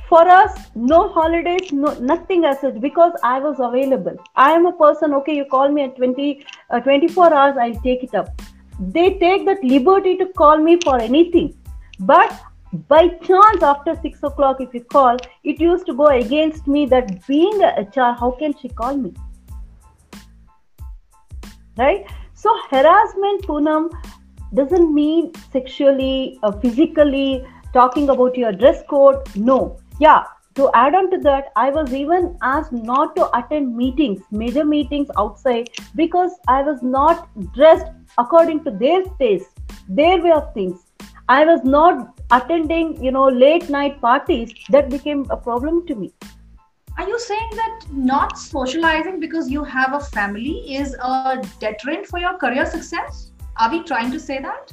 for us no holidays no nothing as such because i was available. I am a person okay you call me at 20 uh, 24 hours i'll take it up. They take that liberty to call me for anything. But by chance after six o'clock if you call it used to go against me that being a hr how can she call me? Right? So harassment poonam doesn't mean sexually uh, physically talking about your dress code no yeah to add on to that i was even asked not to attend meetings major meetings outside because i was not dressed according to their taste their way of things i was not attending you know late night parties that became a problem to me Are you saying that not socializing because you have a family is a deterrent for your career success? Are we trying to say that?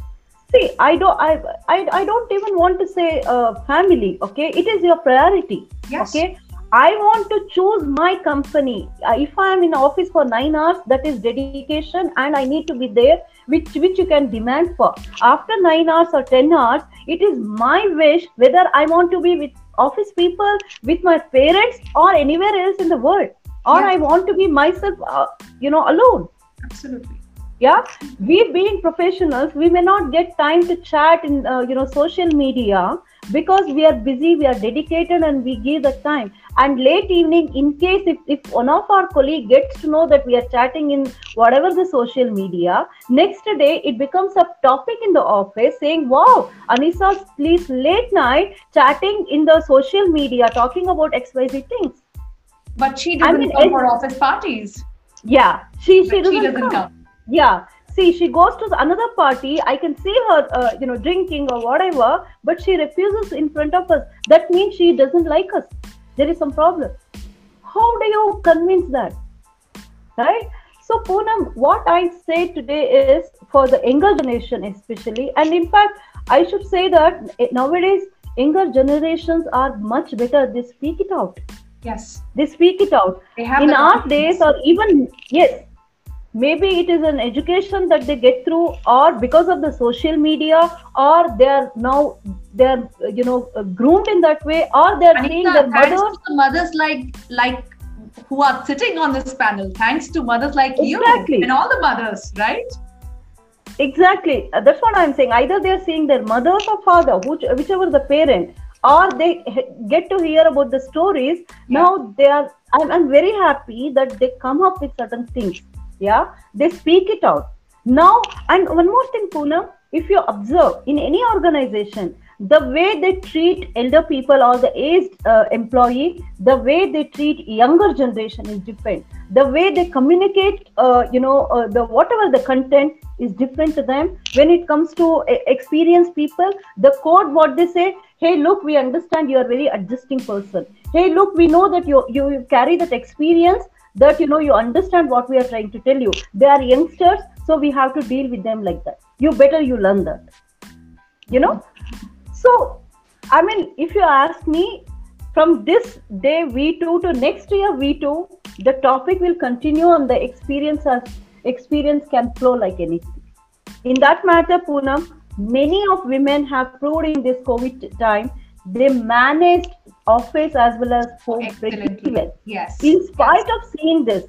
See i don't i i, I don't even want to say uh, family okay it is your priority Yes. okay I want to choose my company. Uh, if I am in office for nine hours, that is dedication, and I need to be there, which which you can demand for. After nine hours or ten hours, it is my wish whether I want to be with office people, with my parents, or anywhere else in the world, or Yeah. I want to be myself, uh, you know, alone Absolutely. Yeah we being professionals we may not get time to chat in uh, you know social media because we are busy we are dedicated and we give the time and late evening in case if, if one of our colleague gets to know that we are chatting in whatever the social media next day it becomes a topic in the office saying wow anisa please late night chatting in the social media talking about xyz things But she doesn't mean, come for office parties. yeah she she doesn't, she doesn't come. come. Yeah. See she goes to another party. I can see her uh, you know drinking or whatever but she refuses in front of us. That means she doesn't like us. There is some problem. How do you convince that? Right? So Poonam, what i say today is for the younger generation especially. And in fact i should say that nowadays younger generations are much better. They speak it out. Yes. they speak it out. They have in our days or even yes maybe it is an education that they get through or because of the social media or they are now they are uh, you know uh, groomed in that way or they are seeing their mothers to the mothers like like who are sitting on this panel. Thanks to mothers like Exactly. you and all the mothers, right? exactly Uh, that's what i'm saying either they are seeing their mothers or father which, whichever the parent or they get to hear about the stories now they are I'm, I'm very happy that they come up with certain things yeah? They speak it out. Now and one more thing Poonam, if you observe in any organization the way they treat elder people or the aged uh, employee the way they treat younger generation is different. The way they communicate uh, you know uh, the whatever the content is different to them. When it comes to uh, experienced people the code what they say hey look we understand you are very adjusting person. Hey look we know that you you you carry that experience that you know you understand what we are trying to tell you. They are youngsters so we have to deal with them like that. You better you learn that. You know? So i mean if you ask me from this day WeToo to next year WeToo the topic will continue and the experience as experience can flow like anything. In that matter poonam many of women have proved in this covid time they managed office as well as home well Yes. in spite of seeing this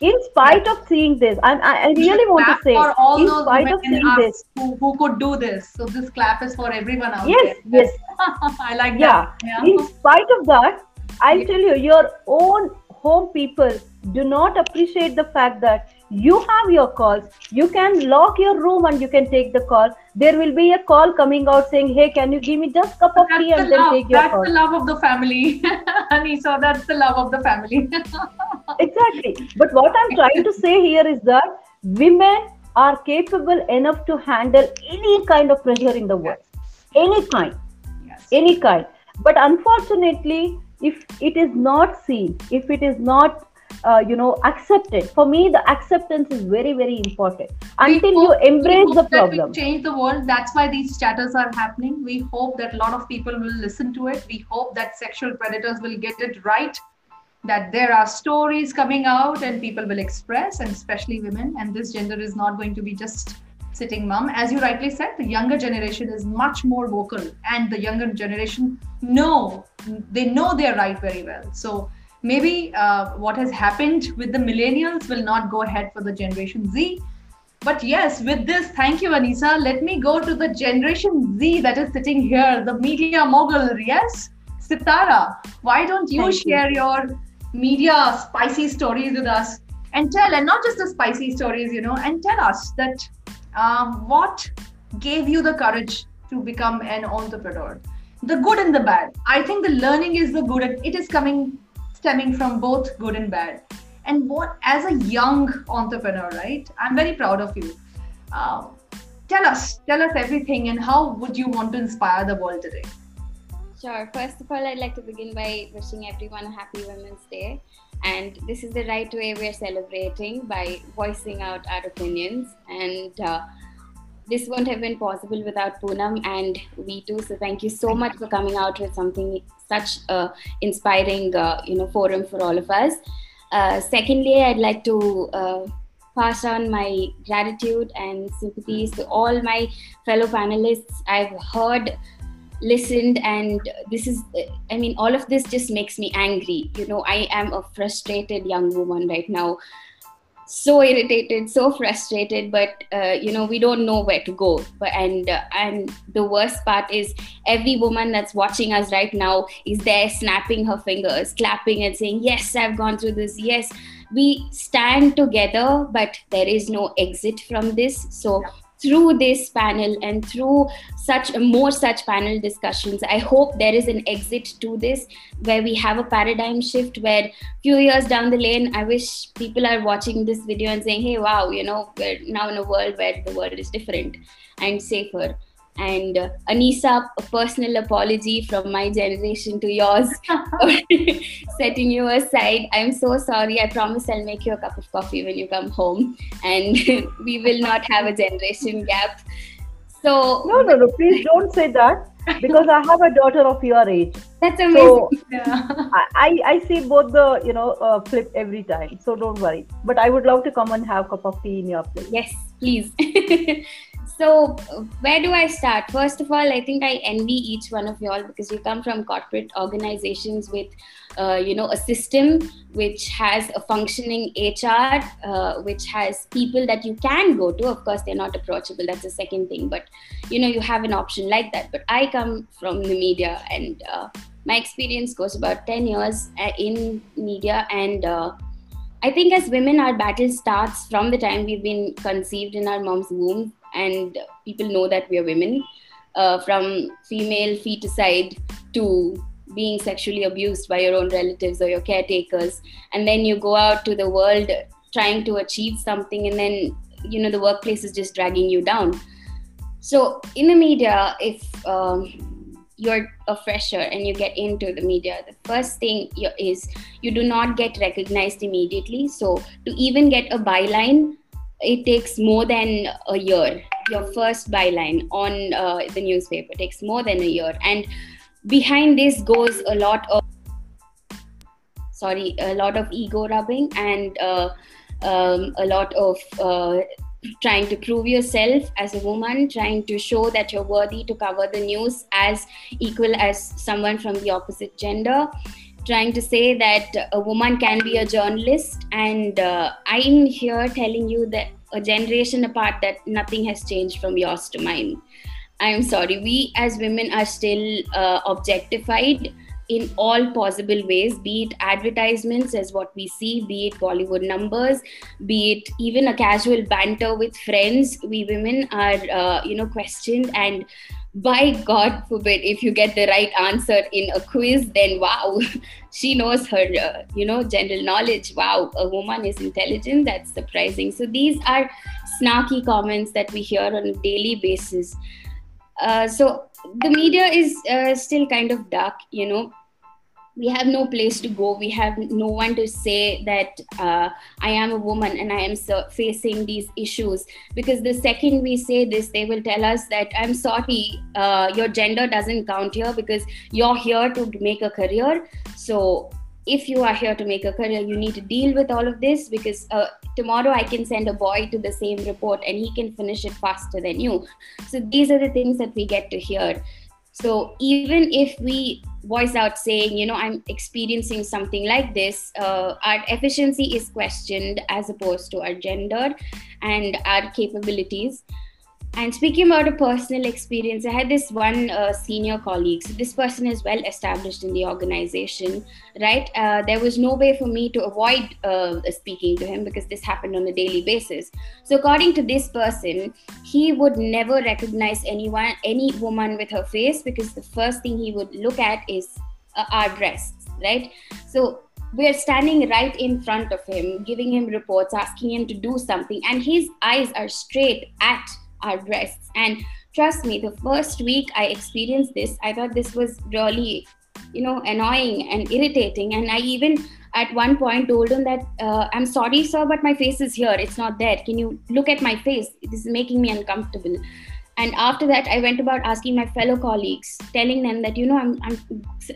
in spite of seeing this I, I really want to say for all in those spite of seeing this who, who could do this. So this clap is for everyone out yes there. yes yes. I like yeah. that. in spite of that i'll Yeah. tell you your own home people do not appreciate the fact that you have your calls you can lock your room and you can take the call there will be a call coming out saying hey can you give me just cup of That's tea the and then love. take your That's call the love of the family. Anisa, that's the love of the family. exactly but what i'm trying to say here is that women are capable enough to handle any kind of pressure in the world any kind yes. any kind but unfortunately if it is not seen if it is not uh, you know accepted for me the acceptance is very very important until you hope- we embrace the problem change the world. That's why these chatters are happening. We hope that a lot of people will listen to it. We hope that sexual predators will get it right. That there are stories coming out and people will express, and especially women. And this gender is not going to be just sitting mum. As you rightly said, the younger generation is much more vocal, and the younger generation know they know their right very well. So maybe uh, what has happened with the millennials will not go ahead for the Generation Z. But yes, with this, thank you, Anisa. Let me go to the Generation Z that is sitting here, the media mogul. Yes, Sitara, why don't you Thank you. share your media spicy stories with us and tell, and not just the spicy stories, you know, and tell us that um, what gave you the courage to become an entrepreneur? The good and the bad. I think the learning is the good, and it is coming stemming from both good and bad and what as a young entrepreneur right i'm very proud of you uh, tell us tell us everything and how would you want to inspire the world today Sure. First of all, I'd like to begin by wishing everyone a happy Women's Day. And this is the right way we're celebrating by voicing out our opinions. And uh, this wouldn't have been possible without Poonam and WeToo. So thank you so much for coming out with something such a inspiring, uh, you know, forum for all of us. Uh, secondly, I'd like to uh, pass on my gratitude and sympathies to all my fellow panelists. I've heard, listened, and this is, I mean, all of this just makes me angry. You know, I am a frustrated young woman right now so irritated so frustrated but uh, you know we don't know where to go. But and uh, and the worst part is every woman that's watching us right now is there snapping her fingers clapping and saying yes i've gone through this. Yes. We stand together but there is no exit from this. So through this panel and through such more such panel discussions i hope there is an exit to this where we have a paradigm shift where few years down the lane i wish people are watching this video and saying hey wow you know we're now in a world where the world is different and safer and uh, Anisa, a personal apology from my generation to yours, setting you aside. I'm so sorry. I promise I'll make you a cup of coffee when you come home, and we will not have a generation gap. So no, no, no. Please don't say that because I have a daughter of your age. That's amazing. So yeah. I, I see both the you know uh, flip every time. So don't worry. But I would love to come and have a cup of tea in your place. Yes, please. So where do i start? First of all i think i envy each one of y'all because you come from corporate organizations with uh, you know a system which has a functioning hr uh, which has people that you can go to. Of course they're not approachable. That's the second thing. But you know you have an option like that. But i come from the media and uh, my experience goes about 10 years uh, in media. And uh, I think as women, our battle starts from the time we've been conceived in our mom's womb and people know that we are women uh, from female feticide to being sexually abused by your own relatives or your caretakers. And then you go out to the world trying to achieve something and then you know the workplace is just dragging you down. So in the media if um, you're a fresher and you get into the media the first thing is you do not get recognized immediately. So to even get a byline it takes more than a year. Your first byline on uh, the newspaper takes more than a year, and behind this goes a lot of sorry, a lot of ego rubbing and uh, um, a lot of uh, trying to prove yourself as a woman, trying to show that you're worthy to cover the news as equal as someone from the opposite gender trying to say that a woman can be a journalist and uh, i'm here telling you that a generation apart that nothing has changed from yours to mine. I'm sorry. We as women are still uh, objectified in all possible ways be it advertisements as what we see be it bollywood numbers be it even a casual banter with friends. We women are uh, you know questioned and by God forbid, if you get the right answer in a quiz, then wow, she knows her, uh, you know, general knowledge. Wow, a woman is intelligent. That's surprising. So these are snarky comments that we hear on a daily basis. Uh, so the media is uh, still kind of dark, you know we have no place to go. We have no one to say that uh, i am a woman and i am so facing these issues. Because the second we say this they will tell us that i'm sorry uh, your gender doesn't count here because you're here to make a career. So if you are here to make a career you need to deal with all of this because uh, tomorrow i can send a boy to the same report and he can finish it faster than you. So these are the things that we get to hear. So even if we voice out saying, you know, I'm experiencing something like this, uh, our efficiency is questioned as opposed to our gender and our capabilities. And speaking about a personal experience, I had this one uh, senior colleague. So this person is well established in the organization, right? Uh, there was no way for me to avoid uh, speaking to him because this happened on a daily basis. So according to this person, he would never recognize anyone, any woman with her face because the first thing he would look at is uh, our breasts, right? So we're standing right in front of him, giving him reports, asking him to do something, and his eyes are straight at our breasts. And trust me, the first week I experienced this, I thought this was really, you know, annoying and irritating. And I even at one point told him that uh, i'm sorry sir but my face is here it's not there can you look at my face this is making me uncomfortable and after that i went about asking my fellow colleagues telling them that you know i'm, I'm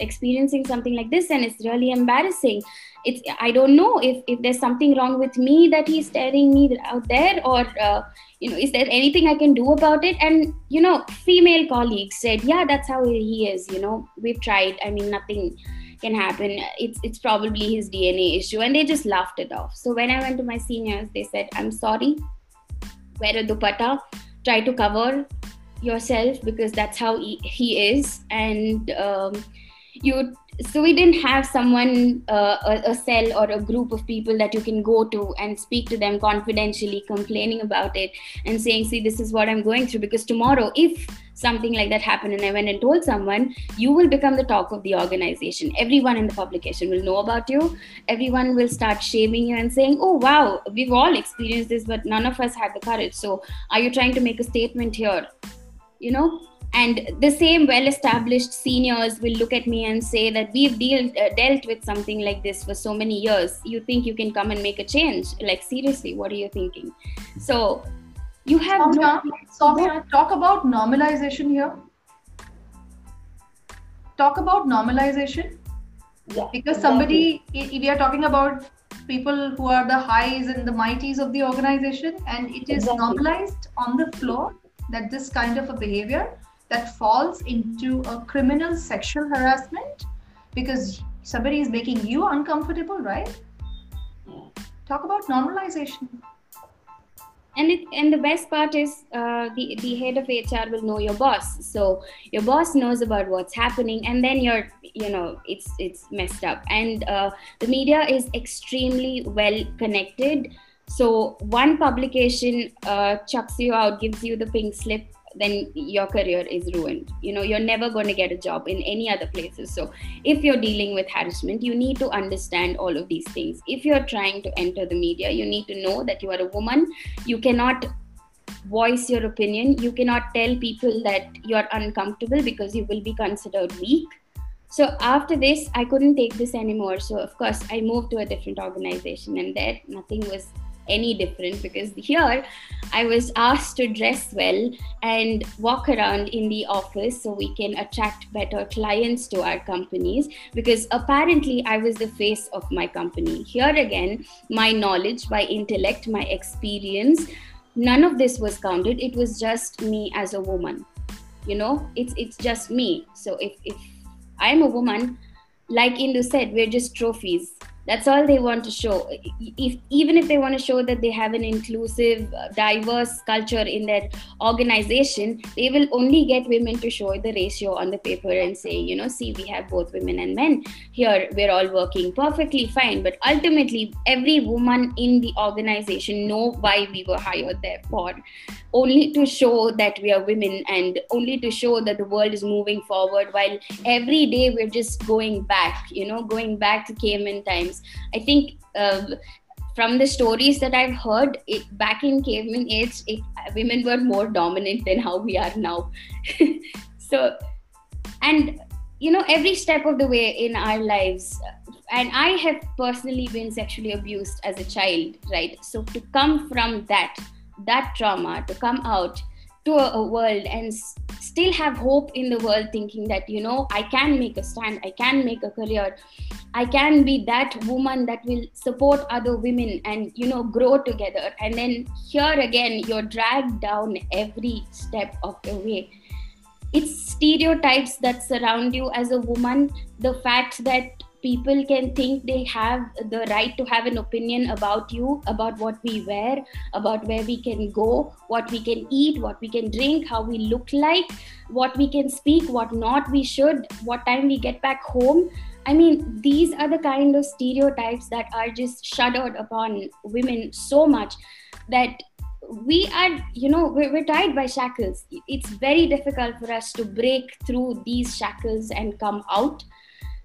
experiencing something like this and it's really embarrassing. It's i don't know if, if there's something wrong with me that he's staring me out there or uh, you know is there anything i can do about it? And you know female colleagues said yeah that's how he is you know we've tried. I mean nothing can happen. It's it's probably his dna issue. And they just laughed it off. So when i went to my seniors they said i'm sorry. Wear a dupatta try to cover yourself because that's how he, he is. And um, you so we didn't have someone uh, a, a, cell or a group of people that you can go to and speak to them confidentially complaining about it and saying see this is what i'm going through. Because tomorrow if something like that happened. And i went and told someone you will become the talk of the organization. Everyone in the publication will know about you. Everyone will start shaming you and saying oh wow we've all experienced this but none of us had the courage. So are you trying to make a statement here you know? And the same well established seniors will look at me and say that we've deal, uh, dealt with something like this for so many years. You think you can come and make a change? Like seriously what are you thinking? So you have Somya, no Somya, talk about normalization here talk about normalization yeah, because somebody exactly. we are talking about people who are the highs and the mighties of the organization and it is exactly. normalized on the floor that this kind of a behavior that falls into a criminal sexual harassment because somebody is making you uncomfortable, right? Talk about normalization. And it, and the best part is uh, the the head of HR will know your boss, so your boss knows about what's happening, and then you're you know it's it's messed up. And uh, the media is extremely well connected. So one publication uh, chucks you out, gives you the pink slip, then your career is ruined. You know you're never going to get a job in any other places. So if you're dealing with harassment you need to understand all of these things. If you're trying to enter the media you need to know that you are a woman. You cannot voice your opinion. You cannot tell people that you're uncomfortable because you will be considered weak. So after this i couldn't take this anymore. So of course i moved to a different organization and there nothing was any different because here I was asked to dress well and walk around in the office so we can attract better clients to our companies because apparently I was the face of my company. Here again, my knowledge, my intellect, my experience, none of this was counted. It was just me as a woman. You know, it's it's just me. So if if I'm a woman, like Indu said, we're just trophies that's all they want to show. If even if they want to show that they have an inclusive uh, diverse culture in their organization they will only get women to show the ratio on the paper and say you know see we have both women and men here. We're all working perfectly fine. But ultimately every woman in the organization know why we were hired there for. Only to show that we are women and only to show that the world is moving forward while every day we're just going back you know going back to caveman times i think uh, from the stories that i've heard it, back in caveman age it, women were more dominant than how we are now. So and you know every step of the way in our lives and i have personally been sexually abused as a child right? So to come from that that trauma to come out to a, a world and s- still have hope in the world thinking that you know i can make a stand i can make a career. I can be that woman that will support other women and you know grow together. And then here again you're dragged down every step of the way. It's stereotypes that surround you as a woman. The fact that people can think they have the right to have an opinion about you, about what we wear, about where we can go, what we can eat, what we can drink, how we look like, what we can speak, what not we should, what time we get back home. I mean, these are the kind of stereotypes that are just shuddered upon women so much that we are, you know, we're, we're tied by shackles. It's very difficult for us to break through these shackles and come out.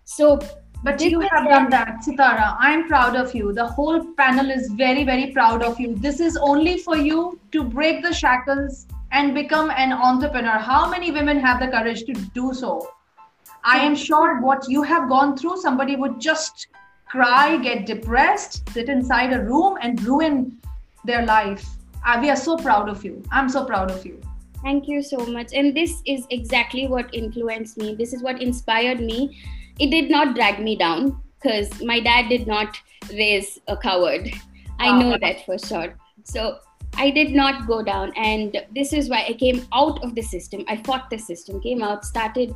So but you have done that, Sitara. I'm proud of you. The whole panel is very, very proud of you. This is only for you to break the shackles and become an entrepreneur. How many women have the courage to do so? I am sure what you have gone through, somebody would just cry, get depressed, sit inside a room and ruin their life. Uh, we are so proud of you. I'm so proud of you. Thank you so much. And this is exactly what influenced me. This is what inspired me. It did not drag me down because my dad did not raise a coward. I ah. know that for sure. So I did not go down. And this is why I came out of the system. I fought the system, came out, started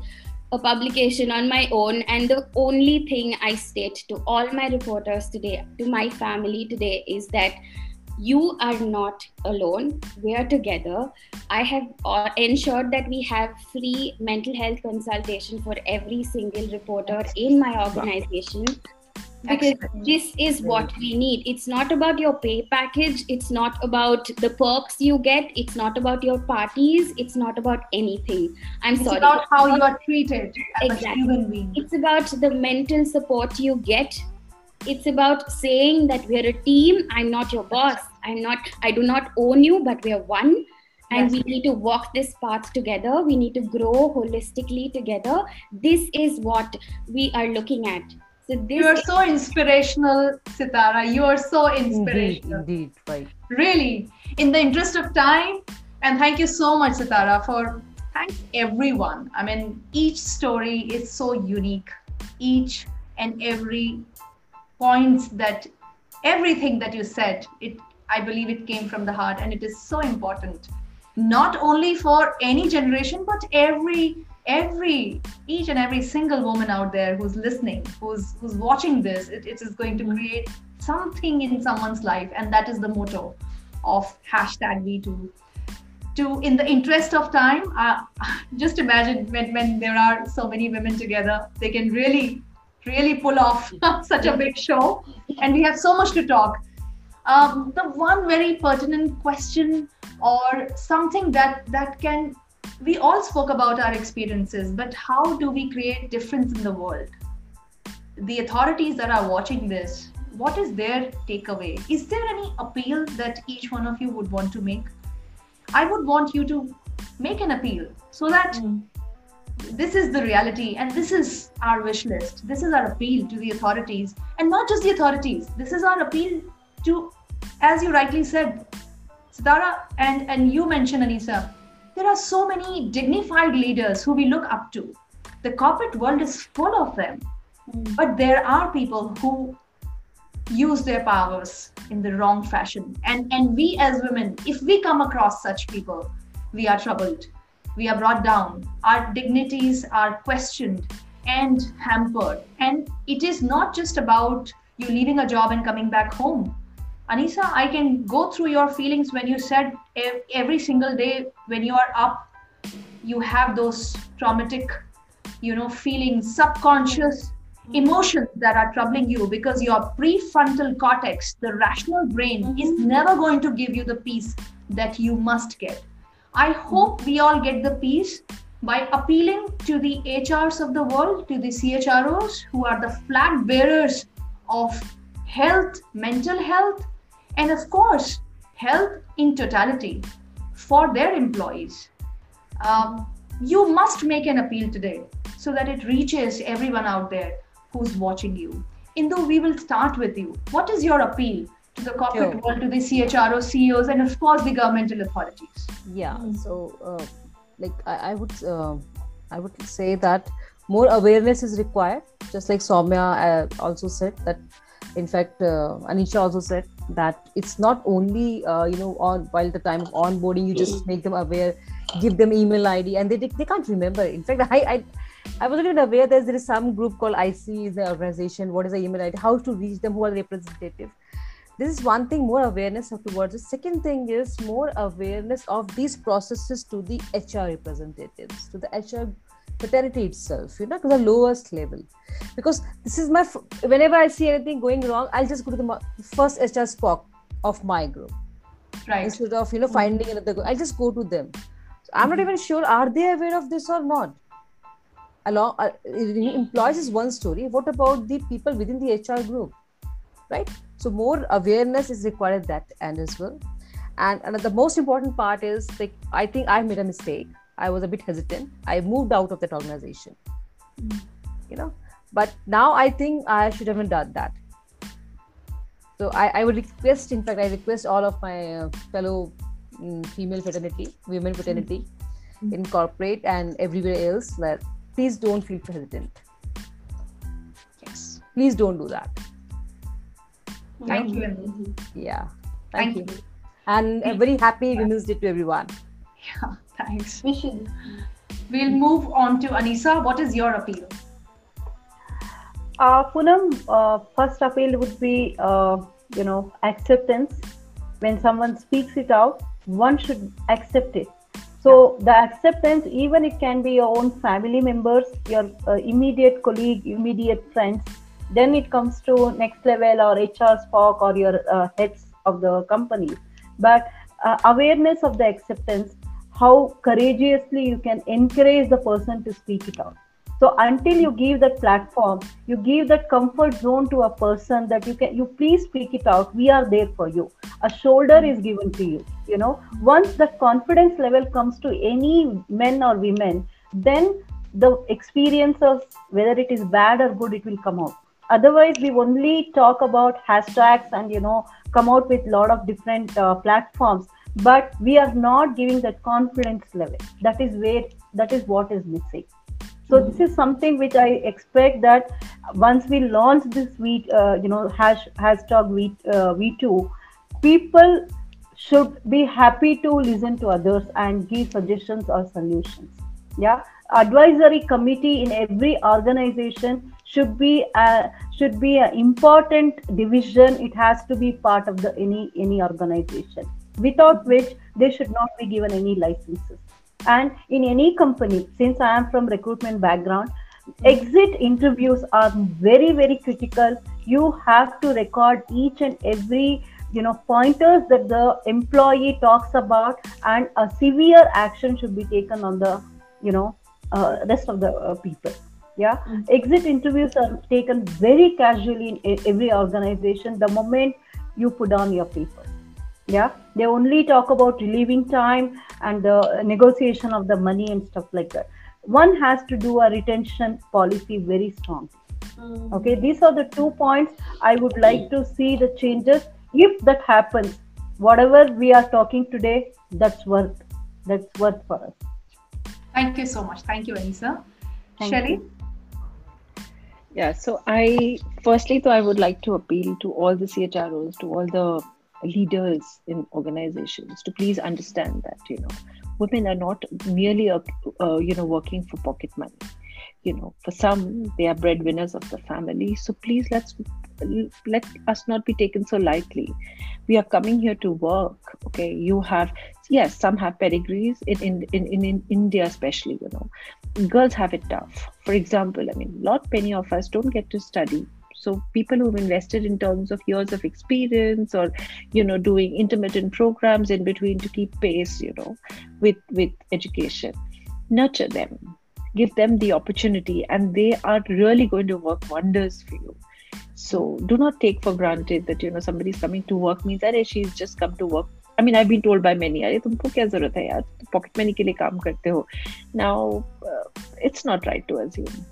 a publication on my own. And the only thing I state to all my reporters today, to my family today, is that you are not alone. We are together. I have uh, ensured that we have free mental health consultation for every single reporter in my organization. Because Excellent. this is what we need. It's not about your pay package. It's not about the perks you get. It's not about your parties. It's not about anything. I'm it's sorry. about how you are treated as exactly. a human being. It's about the mental support you get it's about saying that we're a team. I'm not your boss. I'm not i do not own you but we're one. And we need to walk this path together. We need to grow holistically together. This is what we are looking at. So this you are so inspirational sitara. You are so inspirational. indeed, indeed right. Really. In the interest of time and thank you so much sitara for thank everyone. I mean each story is so unique. Each and every points that everything that you said it i believe it came from the heart and it is so important. Not only for any generation but every every each and every single woman out there who's listening who's who's watching this it, it is going to create something in someone's life and that is the motto of hashtag WeToo to in the interest of time uh, just imagine when, when there are so many women together they can really really pull off such a big show. And we have so much to talk. Um, the one very pertinent question or something that that can we all spoke about our experiences but how do we create difference in the world the authorities that are watching this what is their takeaway is there any appeal that each one of you would want to make i would want you to make an appeal so that mm this is the reality and this is our wish list. This is our appeal to the authorities and not just the authorities. This is our appeal to as you rightly said Sitara and and you mentioned Anisa there are so many dignified leaders who we look up to. The corporate world is full of them mm. but there are people who use their powers in the wrong fashion. And and we as women if we come across such people we are troubled we are brought down, our dignities are questioned and hampered. And it is not just about you leaving a job and coming back home. Anisa, I can go through your feelings when you said every single day when you are up, you have those traumatic, you know, feelings, subconscious emotions that are troubling you because your prefrontal cortex, the rational brain, is never going to give you the peace that you must get. I hope we all get the peace by appealing to the HRs of the world, to the CHROs who are the flag bearers of health, mental health, and of course, health in totality for their employees. Um, you must make an appeal today so that it reaches everyone out there who's watching you. Indu, we will start with you. What is your appeal to the corporate sure. world, to the CHRO, CEOs, and of course the governmental authorities. Yeah. Mm-hmm. So, uh, like I, I would, uh, I would say that more awareness is required. Just like Somya uh, also said that. In fact, uh, Anisa also said that it's not only uh, you know on while the time of onboarding you just make them aware, give them email ID, and they they can't remember. In fact, I, I I wasn't even aware that there is some group called IC is the organization. What is the email ID? How to reach them? Who are the representative? This is one thing more awareness of towards the second thing is more awareness of these processes to the hr representatives to the hr fraternity itself you know to the lowest level. Because this is my whenever i see anything going wrong i'll just go to the first hr SPOC of my group. Right. Instead of you know finding mm-hmm. another i just go to them. So i'm not even sure are they aware of this or not? Along uh, employees is one story. What about the people within the hr group? Right so more awareness is required that end as well and, and the most important part is like i think i made a mistake i was a bit hesitant i moved out of that organization mm. you know but now i think i should have done that So I, I would request, in fact, I request all of my uh, fellow um, female fraternity, women fraternity mm-hmm. in corporate and everywhere else that please don't feel hesitant. Yes. Please don't do that. Thank you. Yeah. Thank, Thank you. you. And a very happy Women's Day to everyone. Yeah, thanks. We should. We'll move on to Anisa. What is your appeal? Uh, Poonam, uh, first appeal would be, uh, you know, acceptance. When someone speaks it out, one should accept it. So the acceptance, even it can be your own family members, your uh, immediate colleague, immediate friends. Then it comes to next level or HR SPOC or your uh, heads of the company. But uh, awareness of the acceptance, how courageously you can encourage the person to speak it out. So until you give that platform you give that comfort zone to a person that you can you please speak it out we are there for you. A shoulder is given to you you know. Once the confidence level comes to any men or women then the experiences whether it is bad or good it will come out otherwise we only talk about hashtags and you know come out with a lot of different uh, platforms. But we are not giving that confidence level. That is where that is what is missing. So this is something which i expect that once we launch this v uh, you know hash hashtag v uh, WeToo people should be happy to listen to others and give suggestions or solutions. Yeah? Advisory committee in every organization should be a, should be an important division. It has to be part of the any any organization. Without which they should not be given any licenses. And in any company since i am from recruitment background exit interviews are very very critical. You have to record each and every you know pointers that the employee talks about and a severe action should be taken on the you know uh, rest of the uh, people yeah? Mm-hmm. exit interviews are taken very casually in every organization the moment you put on your paper. Yeah? They only talk about relieving time and the negotiation of the money and stuff like that. One has to do a retention policy very strong. Mm. okay? These are the two points i would like to see the changes. If that happens whatever we are talking today that's worth that's worth for us. Thank you so much. Thank you anisa shelly yeah so i firstly though i would like to appeal to all the chros to all the leaders in organizations to please understand that you know women are not merely a, uh, you know working for pocket money you know for some they are breadwinners of the family. So please let's let us not be taken so lightly. We are coming here to work okay? You have yes some have pedigrees in in, in, in, in india especially you know. Girls have it tough. For example i mean lot many of us don't get to study. So people who've invested in terms of years of experience or you know doing intermittent programs in between to keep pace you know with with education nurture them give them the opportunity and they are really going to work wonders for you so do not take for granted that you know somebody's coming to work means that she's just come to work I mean, I've been told by many, अरे तुमको क्या जरूरत है यार pocket money के लिए काम करते हो Now, uh, it's not right to assume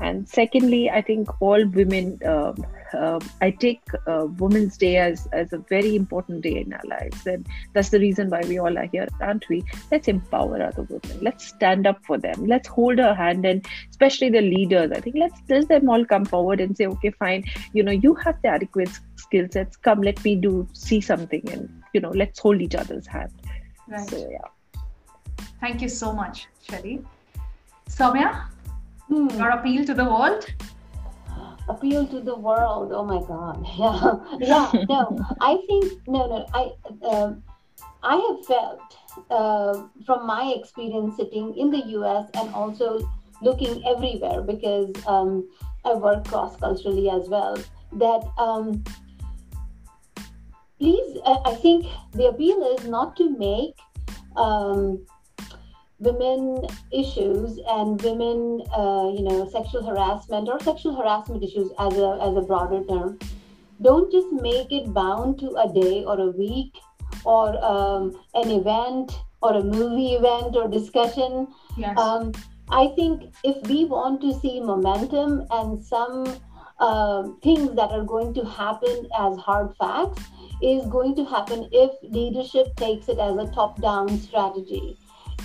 and secondly i think all women uh, uh, i take uh, women's day as as a very important day in our lives. And that's the reason why we all are here aren't we? Let's empower other women. Let's stand up for them. Let's hold her hand and especially the leaders i think let's let them all come forward and say okay fine. You know you have the adequate skill sets. Come let me do see something and you know let's hold each other's hand. Right. so yeah. Thank you so much shelly Somya, Hmm. Your appeal to the world? Appeal to the world. Oh my God. Yeah. Yeah. No, I think, no, no. I, uh, I have felt uh, from my experience sitting in the US and also looking everywhere because um, I work cross culturally as well that um, please, I think the appeal is not to make um, women issues and women, uh, you know, sexual harassment or sexual harassment issues as a as a broader term, don't just make it bound to a day or a week or um, an event or a movie event or discussion. Yes. Um, I think if we want to see momentum and some uh, things that are going to happen as hard facts is going to happen if leadership takes it as a top down strategy.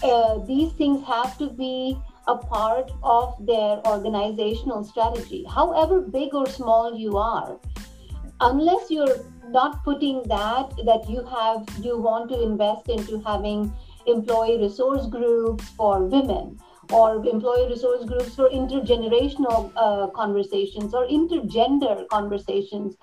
Uh, these things have to be a part of their organizational strategy, however big or small you are. Unless you're not putting that, that you have, you want to invest into having employee resource groups for women or employee resource groups for intergenerational uh, conversations or intergender conversations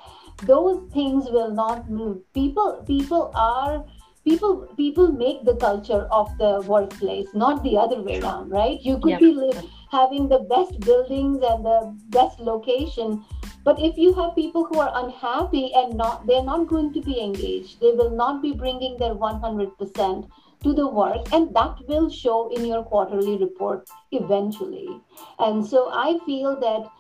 those things will not move people people are people people make the culture of the workplace not the other way around right? You could be live, having the best buildings and the best location but if you have people who are unhappy and not they're not going to be engaged they will not be bringing their 100% to the work and that will show in your quarterly report eventually. And so i feel that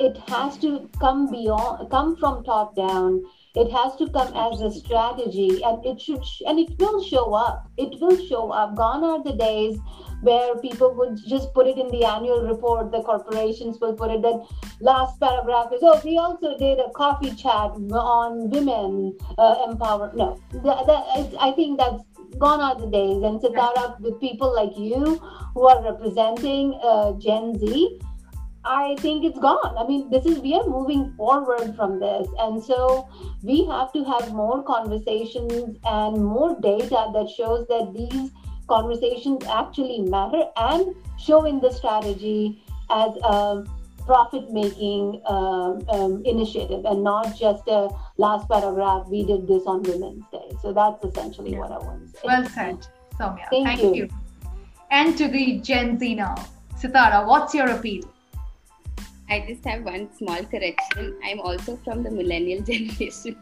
it has to come beyond come from top down it has to come as a strategy and it should and it will show up. It will show up. Gone are the days where people would just put it in the annual report the corporations will put it that last paragraph is oh we also did a coffee chat on women uh, empower no. That, that, i think that's gone are the days and Sitara with people like you who are representing uh, Gen Z I think it's gone. I mean, this is we are moving forward from this, and so we have to have more conversations and more data that shows that these conversations actually matter and show in the strategy as a profit making um, um, initiative and not just a last paragraph we did this on women's day so that's essentially yeah. what i want to say well said somya thank, thank you. you and to the gen z now sitara what's your appeal I just have one small correction. I'm also from the millennial generation.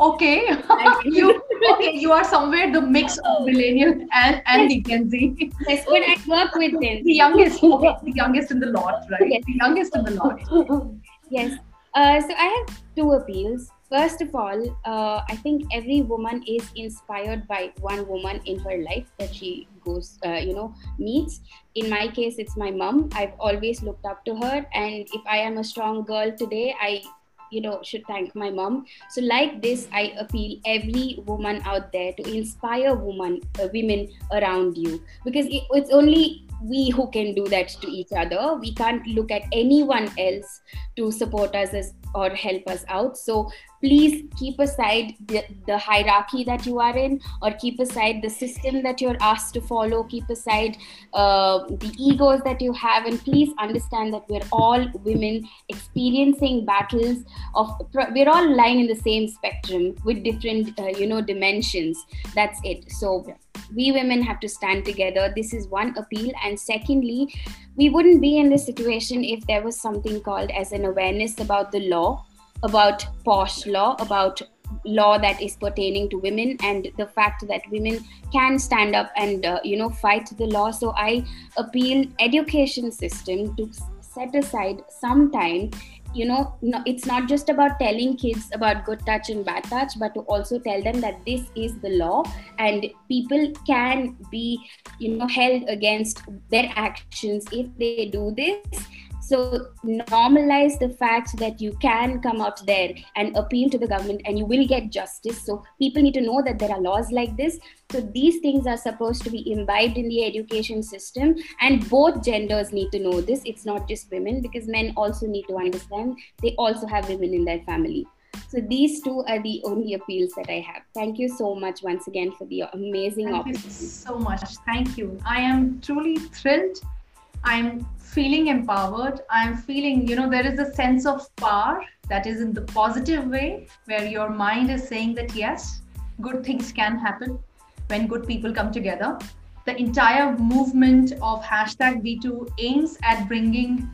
okay. you okay, you are somewhere the mix of millennial and, and the Gen Z. Yes, but I work with them. The youngest, okay, the youngest in the lot, right? Yes. The youngest in the lot. yes. Uh, so I have two appeals. First of all, uh, I think every woman is inspired by one woman in her life that she goes, uh, you know, meets. In my case, it's my mom. I've always looked up to her, and if I am a strong girl today, I you know should thank my mom so like this i appeal every woman out there to inspire woman uh, women around you because it, it's only we who can do that to each other. We can't look at anyone else to support us as, or help us out. So please keep aside the, the, hierarchy that you are in or keep aside the system that you're asked to follow. Keep aside uh, the egos that you have and please understand that we're all women experiencing battles of we're all lying in the same spectrum with different uh, you know dimensions. That's it. So we women have to stand together. This is one appeal. And secondly we wouldn't be in this situation if there was something called as an awareness about the law about POSH law about law that is pertaining to women and the fact that women can stand up and uh, you know fight the law. So i appeal education system to set aside some time you know no, it's not just about telling kids about good touch and bad touch but to also tell them that this is the law and people can be you know held against their actions if they do this so normalize the fact that you can come out there and appeal to the government and you will get justice. So people need to know that there are laws like this. So these things are supposed to be imbibed in the education system and both genders need to know this. It's not just women because men also need to understand they also have women in their family. So these two are the only appeals that I have. Thank you so much once again for the amazing Thank opportunity. You so much. Thank you. I am truly thrilled. I'm feeling empowered. I'm feeling, you know, there is a sense of power that is in the positive way, where your mind is saying that yes, good things can happen when good people come together. The entire movement of hashtag WeToo aims at bringing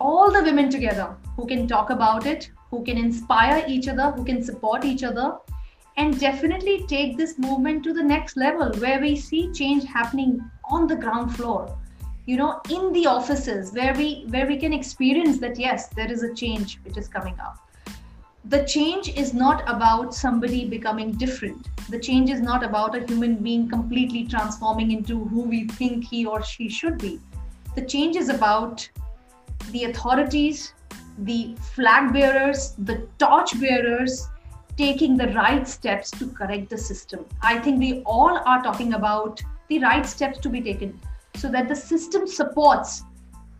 all the women together who can talk about it, who can inspire each other, who can support each other, and definitely take this movement to the next level where we see change happening on the ground floor you know in the offices where we where we can experience that yes there is a change which is coming up. The change is not about somebody becoming different. The change is not about a human being completely transforming into who we think he or she should be. The change is about the authorities the flag bearers, the torch bearers taking the right steps to correct the system. I think we all are talking about the right steps to be taken so that the system supports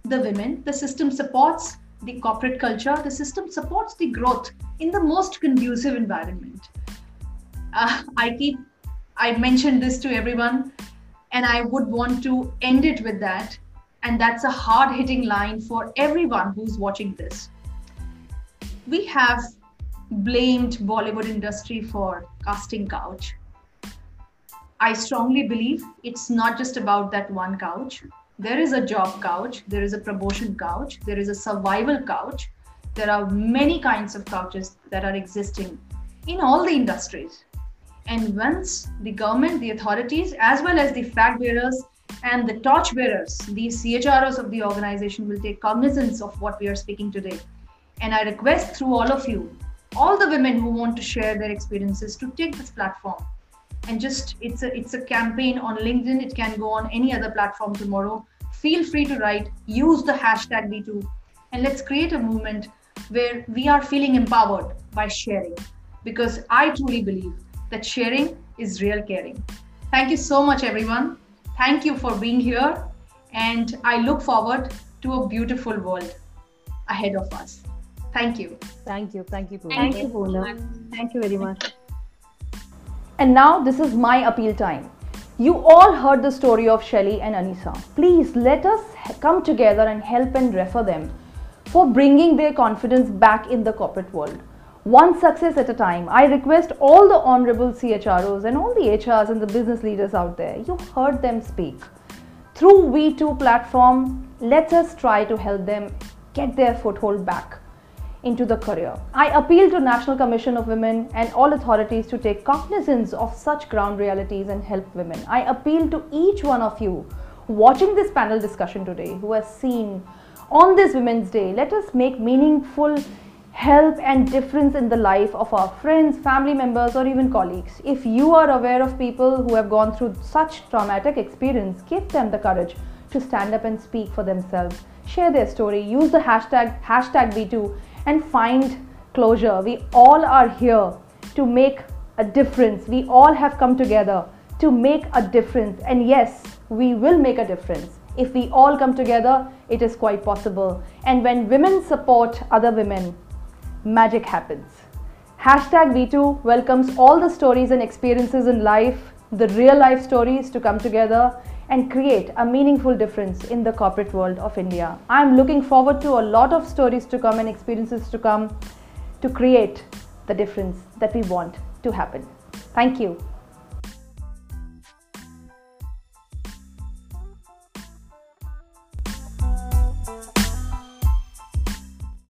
the women, the system supports the corporate culture, the system supports the growth in the most conducive environment. Uh, I keep, I mentioned this to everyone, and I would want to end it with that. And that's a hard hitting line for everyone who's watching this. We have blamed Bollywood industry for casting couch. I strongly believe it's not just about that one couch. There is a job couch, there is a promotion couch, there is a survival couch. There are many kinds of couches that are existing in all the industries. And once the government, the authorities, as well as the flag bearers and the torch bearers, the CHROs of the organization will take cognizance of what we are speaking today. And I request through all of you, all the women who want to share their experiences, to take this platform and just it's a it's a campaign on linkedin. It can go on any other platform tomorrow. Feel free to write use the hashtag WeToo and let's create a movement where we are feeling empowered by sharing. Because i truly believe that sharing is real caring. Thank you so much everyone. Thank you for being here. And i look forward to a beautiful world ahead of us. Thank you. Thank you. Thank you Poonam. thank you Poonam. thank you very much and now this is my appeal time. You all heard the story of Shelly and Anisa. Please let us come together and help and refer them for bringing their confidence back in the corporate world. One success at a time. I request all the honorable CHROs and all the HRs and the business leaders out there, you heard them speak. Through WeToo platform, let us try to help them get their foothold back into the career. I appeal to National Commission of Women and all authorities to take cognizance of such ground realities and help women. I appeal to each one of you watching this panel discussion today who has seen on this Women's Day, let us make meaningful help and difference in the life of our friends, family members, or even colleagues. If you are aware of people who have gone through such traumatic experience, give them the courage to stand up and speak for themselves. Share their story, use the hashtag hashtag WeToo and find closure. We all are here to make a difference. We all have come together to make a difference. And yes, we will make a difference. If we all come together, it is quite possible. And when women support other women, magic happens. Hashtag WeToo welcomes all the stories and experiences in life, the real life stories to come together and create a meaningful difference in the corporate world of India. I'm looking forward to a lot of stories to come and experiences to come to create the difference that we want to happen. Thank you.